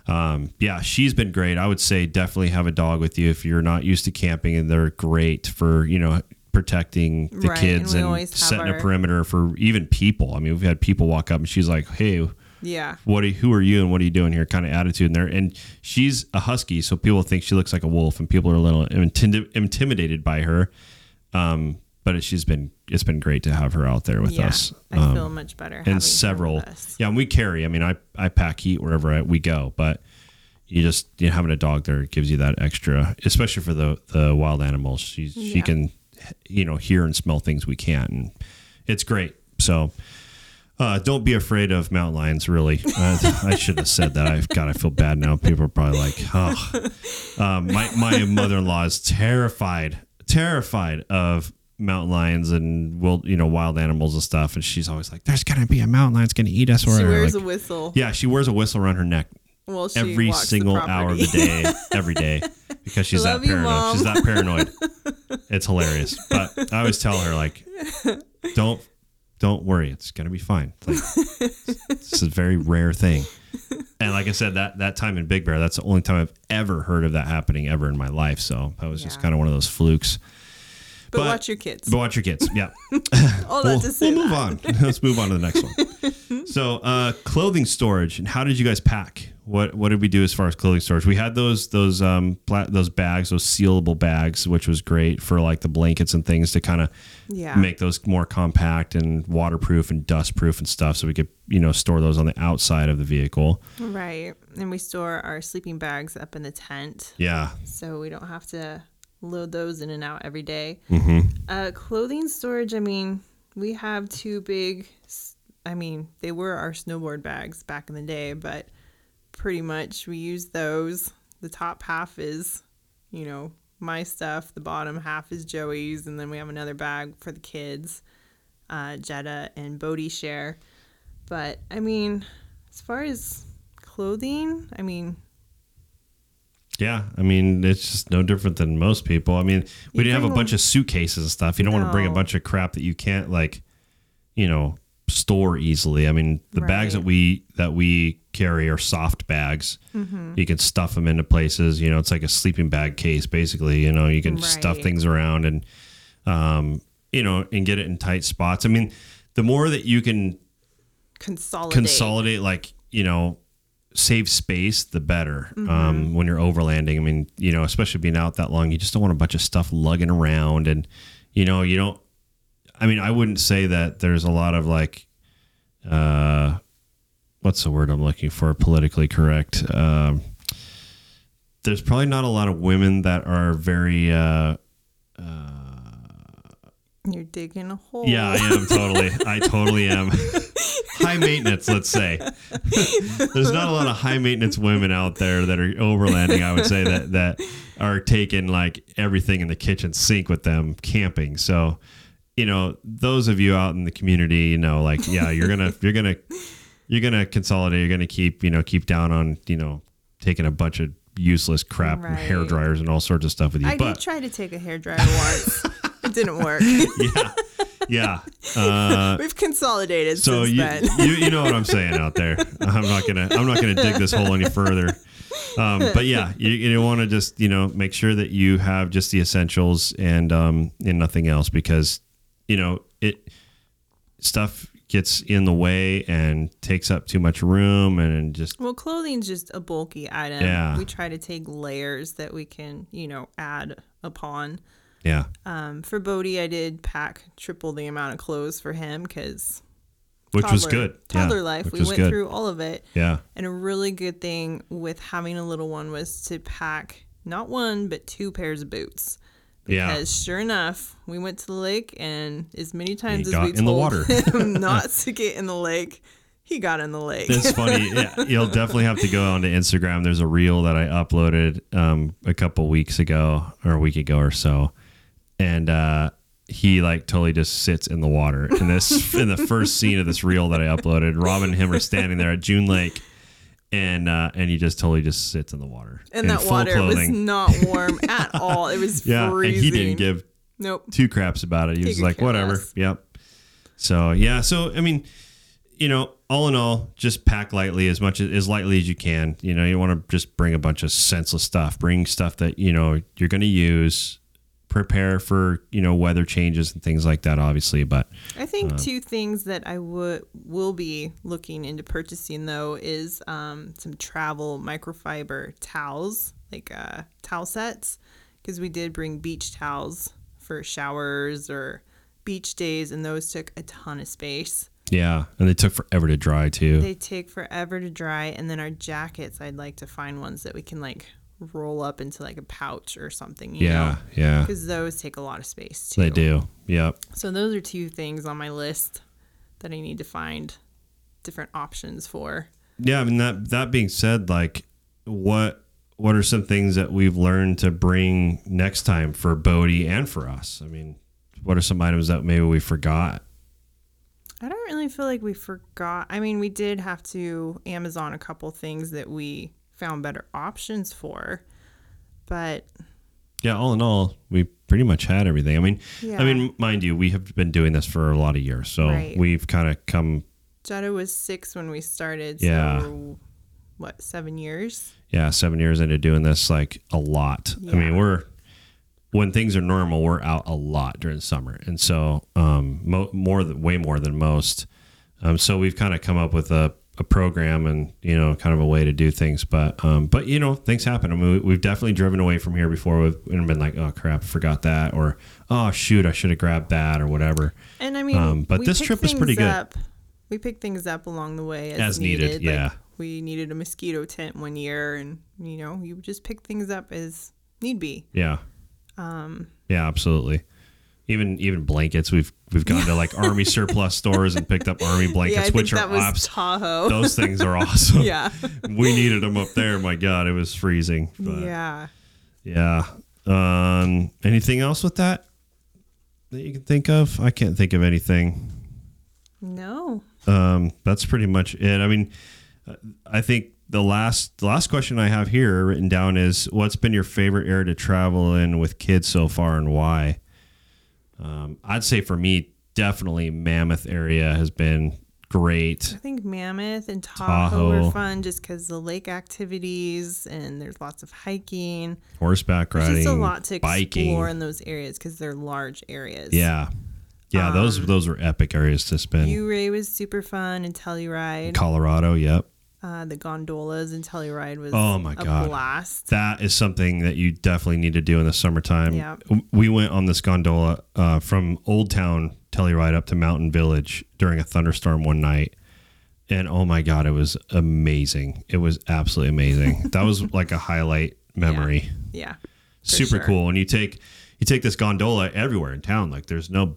Speaker 4: Um, yeah, she's been great. I would say definitely have a dog with you if you're not used to camping, and they're great for you know protecting the
Speaker 5: Right,
Speaker 4: kids
Speaker 5: and
Speaker 4: and, setting a perimeter for even people. I mean, we've had people walk up and she's like, "Hey,
Speaker 5: Yeah.
Speaker 4: what are, who are you and what are you doing here kind of attitude in there and she's a husky so people think she looks like a wolf and people are a little intimi- intimidated by her um, but she's been it's been great to have her out there with
Speaker 5: Yeah.
Speaker 4: us
Speaker 5: I
Speaker 4: Um,
Speaker 5: feel much better.
Speaker 4: and several yeah and we carry i mean i i pack heat wherever I, we go but you just you know, having a dog there gives you that extra especially for the the wild animals she's she
Speaker 5: Yeah.
Speaker 4: can you know hear and smell things we can't and it's great so uh, don't be afraid of mountain lions. Really, uh, I should have said that. I've got. I feel bad now. People are probably like, "Oh, um, my my mother in law is terrified, terrified of mountain lions and wild, you know, wild animals and stuff." And she's always like, "There's gonna be a mountain lion that's gonna eat us." or
Speaker 5: She wears
Speaker 4: Like,
Speaker 5: a whistle.
Speaker 4: Yeah, she wears a whistle around her neck
Speaker 5: Well, she
Speaker 4: every single hour of the day, every day, because she's that paranoid.
Speaker 5: Mom.
Speaker 4: She's that paranoid. it's hilarious. But I always tell her like, don't don't worry, it's gonna be fine. Like, it's a very rare thing. And like I said, that that time in Big Bear, that's the only time I've ever heard of that happening ever in my life. So that was just kind of one of those flukes.
Speaker 5: But,
Speaker 4: But-
Speaker 5: watch your kids.
Speaker 4: But watch your kids. Yeah.
Speaker 5: All that
Speaker 4: we'll,
Speaker 5: to say
Speaker 4: we'll move
Speaker 5: that.
Speaker 4: on. Let's move on to the next one. So, uh, clothing storage and how did you guys pack? What what did we do as far as clothing storage? We had those those um pla- those bags, those sealable bags, which was great for like the blankets and things to kind of
Speaker 5: Yeah.
Speaker 4: make those more compact and waterproof and dustproof and stuff, so we could you know store those on the outside of the vehicle.
Speaker 5: Right. And we store our sleeping bags up in the tent.
Speaker 4: Yeah.
Speaker 5: So we don't have to load those in and out every day.
Speaker 4: Mm-hmm.
Speaker 5: Uh, clothing storage, I mean, we have two big, I mean, they were our snowboard bags back in the day, but pretty much we use those. The top half is, you know, my stuff, the bottom half is Joey's, and then we have another bag for the kids, uh, Jetta and Bodie share. But I mean, as far as clothing, I mean,
Speaker 4: Yeah, I mean it's just no different than most people. I mean, we
Speaker 5: You
Speaker 4: didn't have a bunch of suitcases and stuff. You don't want to bring a
Speaker 5: No.
Speaker 4: bunch of crap that you can't like, you know, store easily. I mean, the bags that
Speaker 5: Right.
Speaker 4: we that we carry are soft bags.
Speaker 5: Mm-hmm.
Speaker 4: You can stuff them into places. You know, it's like a sleeping bag case basically. You know, you can stuff
Speaker 5: Right.
Speaker 4: things around and, um, you know, and get it in tight spots. I mean, the more that you can
Speaker 5: consolidate.
Speaker 4: consolidate like you know save space the better
Speaker 5: Mm-hmm.
Speaker 4: um, when you're overlanding i mean you know especially being out that long you just don't want a bunch of stuff lugging around and you know you don't i mean i wouldn't say that there's a lot of like uh what's the word i'm looking for politically correct um there's probably not a lot of women that are very uh
Speaker 5: You're digging a hole.
Speaker 4: Yeah, I am totally. I totally am. high maintenance, let's say. There's not a lot of high maintenance women out there that are overlanding. I would say that that are taking like everything in the kitchen sink with them camping. So, you know, those of you out in the community, you know, like yeah, you're gonna you're gonna you're gonna consolidate. You're gonna keep you know keep down on you know taking a bunch of useless crap and hair dryers and all sorts of stuff with you.
Speaker 5: I
Speaker 4: but
Speaker 5: did try to take a hairdryer once. it didn't work.
Speaker 4: yeah, yeah. Uh,
Speaker 5: We've consolidated
Speaker 4: So
Speaker 5: since
Speaker 4: you, you you know what I'm saying out there. I'm not gonna I'm not gonna dig this hole any further. Um, but yeah, you, you want to just you know make sure that you have just the essentials and um, and nothing else because you know it stuff gets in the way and takes up too much room and just
Speaker 5: Well, clothing's just a bulky item.
Speaker 4: Yeah.
Speaker 5: We try to take layers that we can, you know, add upon.
Speaker 4: Yeah.
Speaker 5: Um, for Bodie, I did pack triple the amount of clothes for him because
Speaker 4: Which was good. Yeah,
Speaker 5: Toddler life.
Speaker 4: which
Speaker 5: We went
Speaker 4: good.
Speaker 5: through all of it.
Speaker 4: Yeah.
Speaker 5: And a really good thing with having a little one was to pack not one, but two pairs of boots.
Speaker 4: Yeah.
Speaker 5: Because sure enough, we went to the lake, and as many times as
Speaker 4: got
Speaker 5: we
Speaker 4: in the
Speaker 5: told
Speaker 4: water.
Speaker 5: him not to get in the lake, he got in the lake.
Speaker 4: It's funny. Yeah, you'll definitely have to go onto Instagram. There's a reel that I uploaded um, a couple weeks ago or a week ago or so, and uh, he like totally just sits in the water. In this, in the first scene of this reel that I uploaded, Robin and him are standing there at June Lake, and uh, and he just totally just sits in the water.
Speaker 5: and
Speaker 4: in
Speaker 5: that
Speaker 4: full
Speaker 5: water was
Speaker 4: clothing.
Speaker 5: not warm at all. It was
Speaker 4: yeah,
Speaker 5: freezing.
Speaker 4: and he didn't give
Speaker 5: Nope.
Speaker 4: two craps about it. He
Speaker 5: He
Speaker 4: was like, whatever. Yep. So yeah, so I mean, you know, all in all, just pack lightly as much as, as lightly as you can. You know, you want to just bring a bunch of senseless stuff. Bring stuff that you know you're going to use. Prepare for you know weather changes and things like that, obviously. But
Speaker 5: I think
Speaker 4: Um,
Speaker 5: two things that I would will be looking into purchasing though is um, some travel microfiber towels, like uh, towel sets, because we did bring beach towels for showers or beach days, and those took a ton of space.
Speaker 4: yeah, and they took forever to dry too.
Speaker 5: They take forever to dry, and then our jackets, I'd like to find ones that we can like roll up into like a pouch or something. You
Speaker 4: Yeah, yeah.
Speaker 5: Because those take a lot of space too.
Speaker 4: they do. Yep.
Speaker 5: So those are two things on my list that I need to find different options for.
Speaker 4: Yeah, I mean that that being said, like what what are some things that we've learned to bring next time for Bodie and for us? I mean, what are some items that maybe we forgot?
Speaker 5: I don't really feel like we forgot. I mean, we did have to Amazon a couple things that we found better options for, but
Speaker 4: Yeah, all in all, we pretty much had everything. I mean,
Speaker 5: Yeah.
Speaker 4: I mean, mind you, we have been doing this for a lot of years, so
Speaker 5: Right.
Speaker 4: we've kind of come,
Speaker 5: Jetta was six when we started.
Speaker 4: Yeah.
Speaker 5: So what, seven years?
Speaker 4: yeah, seven years into doing this, like a lot. I mean, we're when things are normal, we're out a lot during the summer, and so um, mo- more than way more than most. Um, so we've kind of come up with a, a program and you know kind of a way to do things, but um, but you know things happen. I mean, we, we've definitely driven away from here before we've and been like, oh crap, I forgot that, or oh shoot, I should have grabbed that, or whatever.
Speaker 5: And I mean,
Speaker 4: Um, but this trip was pretty good.
Speaker 5: Up, we picked things up along the way as,
Speaker 4: As needed,
Speaker 5: Like,
Speaker 4: yeah.
Speaker 5: we needed a mosquito tent one year, and you know, you just pick things up as need be.
Speaker 4: Yeah.
Speaker 5: Um,
Speaker 4: Yeah, absolutely. Even even blankets, we've we've gone to like army surplus stores and picked up army blankets,
Speaker 5: yeah, I think
Speaker 4: which
Speaker 5: that
Speaker 4: are
Speaker 5: was
Speaker 4: abs-
Speaker 5: Tahoe.
Speaker 4: Those things are awesome.
Speaker 5: Yeah.
Speaker 4: we needed them up there. My God, it was freezing.
Speaker 5: Yeah.
Speaker 4: yeah. Um, anything else with that that you can think of? I can't think of anything.
Speaker 5: No.
Speaker 4: Um, that's pretty much it. I mean, I think the last the last question I have here written down is what's been your favorite area to travel in with kids so far and why? Um, I'd say for me, definitely Mammoth area has been great.
Speaker 5: I think Mammoth and Tahoe,
Speaker 4: Tahoe.
Speaker 5: were fun just because the lake activities and there's lots of hiking.
Speaker 4: Horseback
Speaker 5: There's
Speaker 4: riding,
Speaker 5: just a lot to
Speaker 4: biking.
Speaker 5: explore in those areas because they're large areas.
Speaker 4: Yeah, yeah, those those were epic areas to spend.
Speaker 5: Ouray was super fun and Telluride.
Speaker 4: Colorado, yep.
Speaker 5: Uh, the gondolas and Telluride was
Speaker 4: Oh my
Speaker 5: a
Speaker 4: god,
Speaker 5: blast.
Speaker 4: That is something that you definitely need to do in the summertime.
Speaker 5: Yeah.
Speaker 4: We went on this gondola uh, from Old Town Telluride up to Mountain Village during a thunderstorm one night, and oh my god, it was amazing. It was absolutely amazing. that was like a highlight memory.
Speaker 5: Yeah. for
Speaker 4: Super
Speaker 5: sure.
Speaker 4: cool. And you take you take this gondola everywhere in town. Like there's no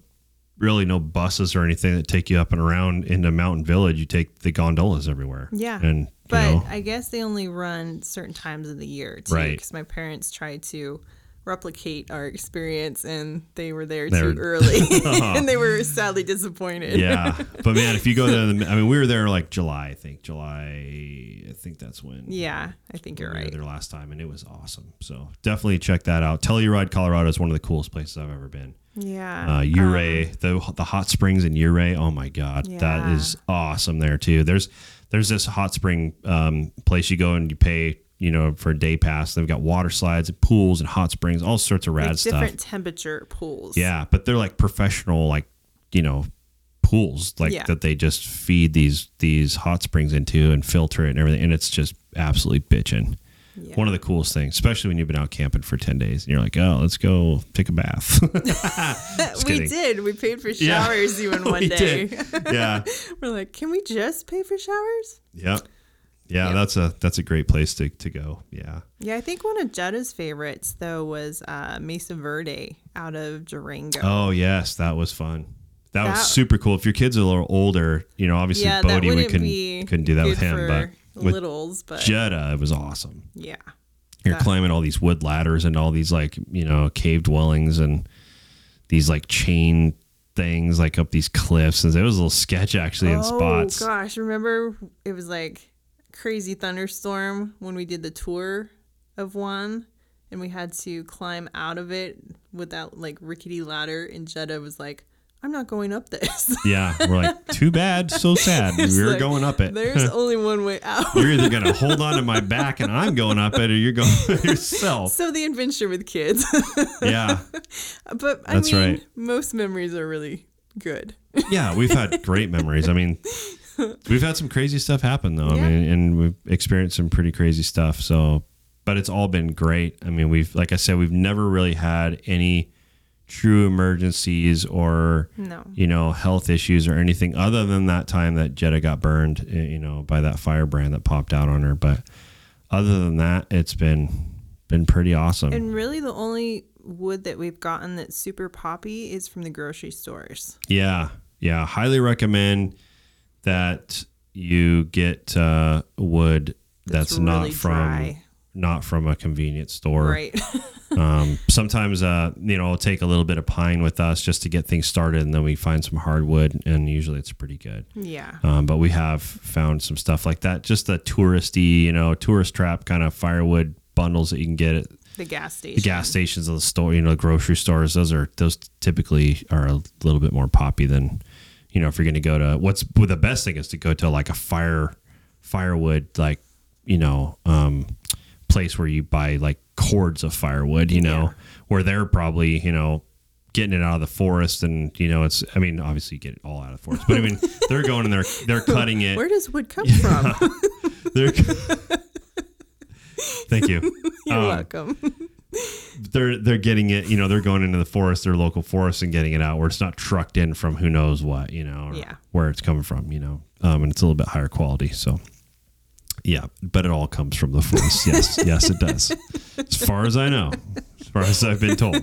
Speaker 4: really no buses or anything that take you up and around into Mountain Village. You take the gondolas everywhere.
Speaker 5: Yeah.
Speaker 4: And you
Speaker 5: But
Speaker 4: know,
Speaker 5: I guess they only run certain times of the year too.
Speaker 4: Right.
Speaker 5: Because my parents tried to replicate our experience and they were there
Speaker 4: They
Speaker 5: too
Speaker 4: were-
Speaker 5: early. and they were sadly disappointed.
Speaker 4: yeah. But man, if you go to the, I mean, we were there like July, I think. July, I think that's when.
Speaker 5: yeah, I think you're
Speaker 4: we were
Speaker 5: right.
Speaker 4: there last time, and it was awesome. So definitely check that out. Telluride, Colorado is one of the coolest places I've ever been.
Speaker 5: Yeah.
Speaker 4: Uh, Ouray, the the hot springs in Ouray. Oh my god, that
Speaker 5: Yeah.
Speaker 4: is awesome there too. There's there's this hot spring um, place you go and you pay you know for a day pass. They've got water slides and pools and hot springs, all sorts of rad
Speaker 5: like
Speaker 4: stuff.
Speaker 5: different temperature pools.
Speaker 4: Yeah, but they're like professional, like you know, pools like
Speaker 5: Yeah.
Speaker 4: that they just feed these these hot springs into and filter it and everything, and it's just absolutely bitching.
Speaker 5: Yeah.
Speaker 4: One of the coolest things, especially when you've been out camping for ten days, and you're like, "Oh, let's go take a bath."
Speaker 5: We
Speaker 4: kidding.
Speaker 5: did. We paid for
Speaker 4: Yeah.
Speaker 5: showers even one day.
Speaker 4: Yeah.
Speaker 5: We're like, can we just pay for showers?
Speaker 4: Yep. Yeah, that's a that's a great place to, to go. Yeah.
Speaker 5: Yeah, I think one of Jetta's favorites though was uh, Mesa Verde out of Durango.
Speaker 4: Oh yes, that was fun. That,
Speaker 5: That-
Speaker 4: was super cool. If your kids are a little older, you know, obviously
Speaker 5: yeah,
Speaker 4: Bodie we couldn't couldn't do that with him, but with
Speaker 5: littles, but
Speaker 4: Jetta, it was awesome.
Speaker 5: yeah,
Speaker 4: You're
Speaker 5: That-
Speaker 4: climbing all these wood ladders and all these like you know cave dwellings and these like chain things like up these cliffs, and it was a little sketch actually in
Speaker 5: oh
Speaker 4: spots.
Speaker 5: gosh, remember it was like crazy thunderstorm when we did the tour of one, and we had to climb out of it with that like rickety ladder, and Jetta was like, "I'm not going up this."
Speaker 4: Yeah, we're like, too bad, so sad. We were
Speaker 5: like,
Speaker 4: going up it.
Speaker 5: There's only one way out.
Speaker 4: You're either gonna hold on to my back and I'm going up it, or you're going yourself.
Speaker 5: so the adventure with kids.
Speaker 4: Yeah.
Speaker 5: but I
Speaker 4: That's
Speaker 5: mean,
Speaker 4: right.
Speaker 5: most memories are really good.
Speaker 4: Yeah, we've had great memories. I mean, we've had some crazy stuff happen though. I mean, and we've experienced some pretty crazy stuff. So, but it's all been great. I mean, we've like I said, we've never really had any true emergencies or
Speaker 5: No.
Speaker 4: you know health issues or anything other than that time that Jetta got burned, eh, you know, by that firebrand that popped out on her. But other than that, it's been been pretty awesome.
Speaker 5: And really, the only wood that we've gotten that's super poppy is from the grocery stores.
Speaker 4: Yeah, yeah. Highly recommend that you get uh, wood that's,
Speaker 5: That's
Speaker 4: not from
Speaker 5: dry.
Speaker 4: not from a convenience store.
Speaker 5: Right.
Speaker 4: um, sometimes, uh, you know, I'll take a little bit of pine with us just to get things started, and then we find some hardwood, and usually it's pretty good.
Speaker 5: Yeah.
Speaker 4: Um, but we have found some stuff like that, just the touristy, you know, tourist trap kind of firewood bundles that you can get at
Speaker 5: The gas station.
Speaker 4: the gas stations of the store, you know, the grocery stores. Those are those typically are a little bit more poppy than, you know, if you're going to go to what's well, the best thing is to go to like a fire firewood like you know um, place where you buy like cords of firewood, you know, where they're probably you know getting it out of the forest and you know it's I mean obviously you get it all out of the forest, but I mean they're going and they're they're cutting it.
Speaker 5: Where does wood come from?
Speaker 4: They're, thank you.
Speaker 5: You're
Speaker 4: Um,
Speaker 5: welcome.
Speaker 4: They're they're getting it, you know, they're going into the forest, their local forest, and getting it out where it's not trucked in from who knows what, you know, or
Speaker 5: Yeah.
Speaker 4: where it's coming from, you know, um, and it's a little bit higher quality. So, yeah, but it all comes from the forest. yes, yes, it does. As far as I know, as far as I've been told.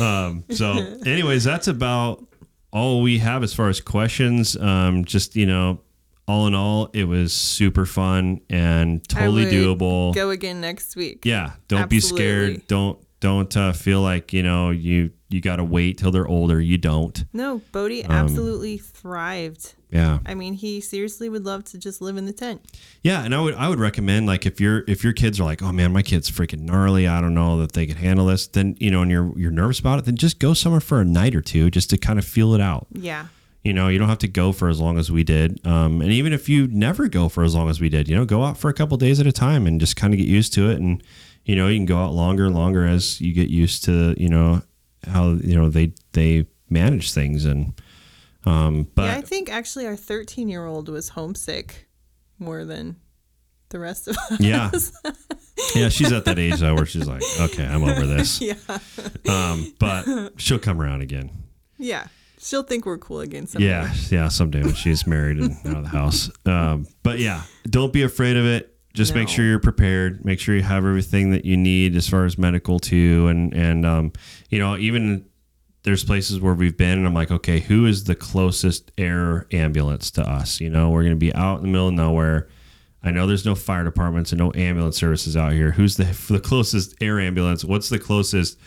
Speaker 4: Um, so, anyways, that's about all we have as far as questions. Um, just you know. All in all, it was super fun and totally doable.
Speaker 5: Go again next week.
Speaker 4: Yeah, don't be scared. Don't don't uh, feel like you know you you got to wait till they're older. You don't.
Speaker 5: No, Bodie
Speaker 4: Um,
Speaker 5: absolutely thrived.
Speaker 4: Yeah,
Speaker 5: I mean, he seriously would love to just live in the tent.
Speaker 4: yeah, and I would I would recommend like if your if your kids are like, oh man, my kid's freaking gnarly. I don't know that they could handle this. Then you know, and you're you're nervous about it. Then just go somewhere for a night or two just to kind of feel it out.
Speaker 5: Yeah.
Speaker 4: You know, you don't have to go for as long as we did. Um, and even if you never go for as long as we did, you know, go out for a couple days at a time and just kind of get used to it. And, you know, you can go out longer and longer as you get used to, you know, how, you know, they, they manage things. And, um, but
Speaker 5: yeah, I think actually our 13 year old was homesick more than the rest of us.
Speaker 4: Yeah. yeah, she's at that age though where she's like, okay, I'm over this.
Speaker 5: yeah.
Speaker 4: Um, but she'll come around again.
Speaker 5: Yeah. She'll think we're cool again someday.
Speaker 4: Yeah, yeah, someday when she's married and out of the house. Um, but yeah, don't be afraid of it. Just make sure you're prepared. Make sure you have everything that you need as far as medical too, and and um, you know even there's places where we've been, and I'm like, okay, who is the closest air ambulance to us? You know, we're gonna be out in the middle of nowhere. I know there's no fire departments and no ambulance services out here. Who's the the closest air ambulance? What's the closest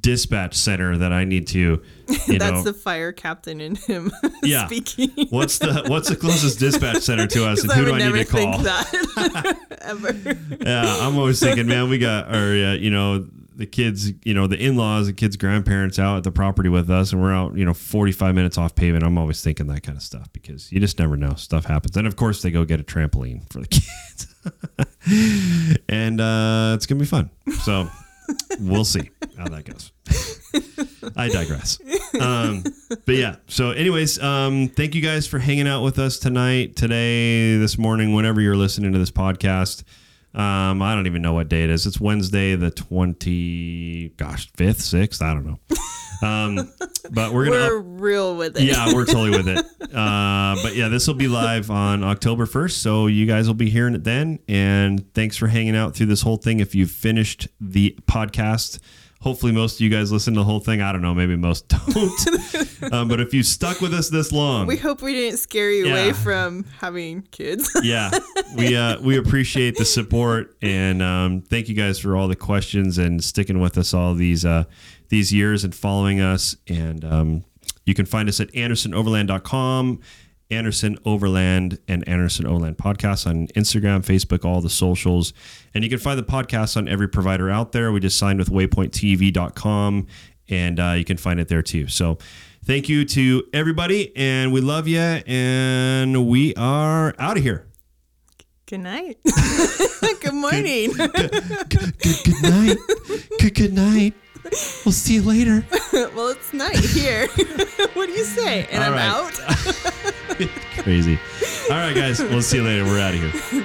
Speaker 4: dispatch center that I need to, you
Speaker 5: That's
Speaker 4: know,
Speaker 5: the fire captain in him
Speaker 4: yeah.
Speaker 5: speaking.
Speaker 4: What's the what's the closest dispatch center to us, and
Speaker 5: 'Cause I
Speaker 4: who do I need to call?
Speaker 5: think that ever.
Speaker 4: Yeah, I'm always thinking, man, we got our uh, you know the kids, you know the in-laws, the kids' grandparents out at the property with us, and we're out, you know, 45 minutes off pavement. I'm always thinking that kind of stuff because you just never know, stuff happens. And of course, they go get a trampoline for the kids, and uh, it's gonna be fun. So we'll see how that goes. I digress. um, but yeah. So, anyways, um, thank you guys for hanging out with us tonight, today, this morning, whenever you're listening to this podcast. Um, I don't even know what day it is. It's Wednesday, the twenty, gosh, fifth, sixth. I don't know. Um, but we're gonna.
Speaker 5: We're
Speaker 4: up-
Speaker 5: real with it.
Speaker 4: yeah, we're totally with it. Uh, but yeah, this will be live on October 1st. So you guys will be hearing it then. And thanks for hanging out through this whole thing. If you've finished the podcast, hopefully most of you guys listen to the whole thing. I don't know. Maybe most don't. um, but if you stuck with us this long,
Speaker 5: We hope we didn't scare you
Speaker 4: Yeah.
Speaker 5: away from having kids.
Speaker 4: yeah, we uh, we appreciate the support and um, thank you guys for all the questions and sticking with us all these uh, these years and following us. And um, you can find us at AndersonOverland.com, Anderson Overland, and Anderson Overland Podcast on Instagram, Facebook, all the socials. And you can find the podcast on every provider out there. We just signed with WaypointTV.com, and uh, you can find it there too. So. Thank you to everybody, and we love you, and we are out of here.
Speaker 5: Good night. good morning.
Speaker 4: good, good night. Good, good night. We'll see you later.
Speaker 5: well, it's night here. what do you say? And
Speaker 4: All
Speaker 5: I'm
Speaker 4: right.
Speaker 5: out.
Speaker 4: Crazy. All right, guys. We'll see you later. We're out of here.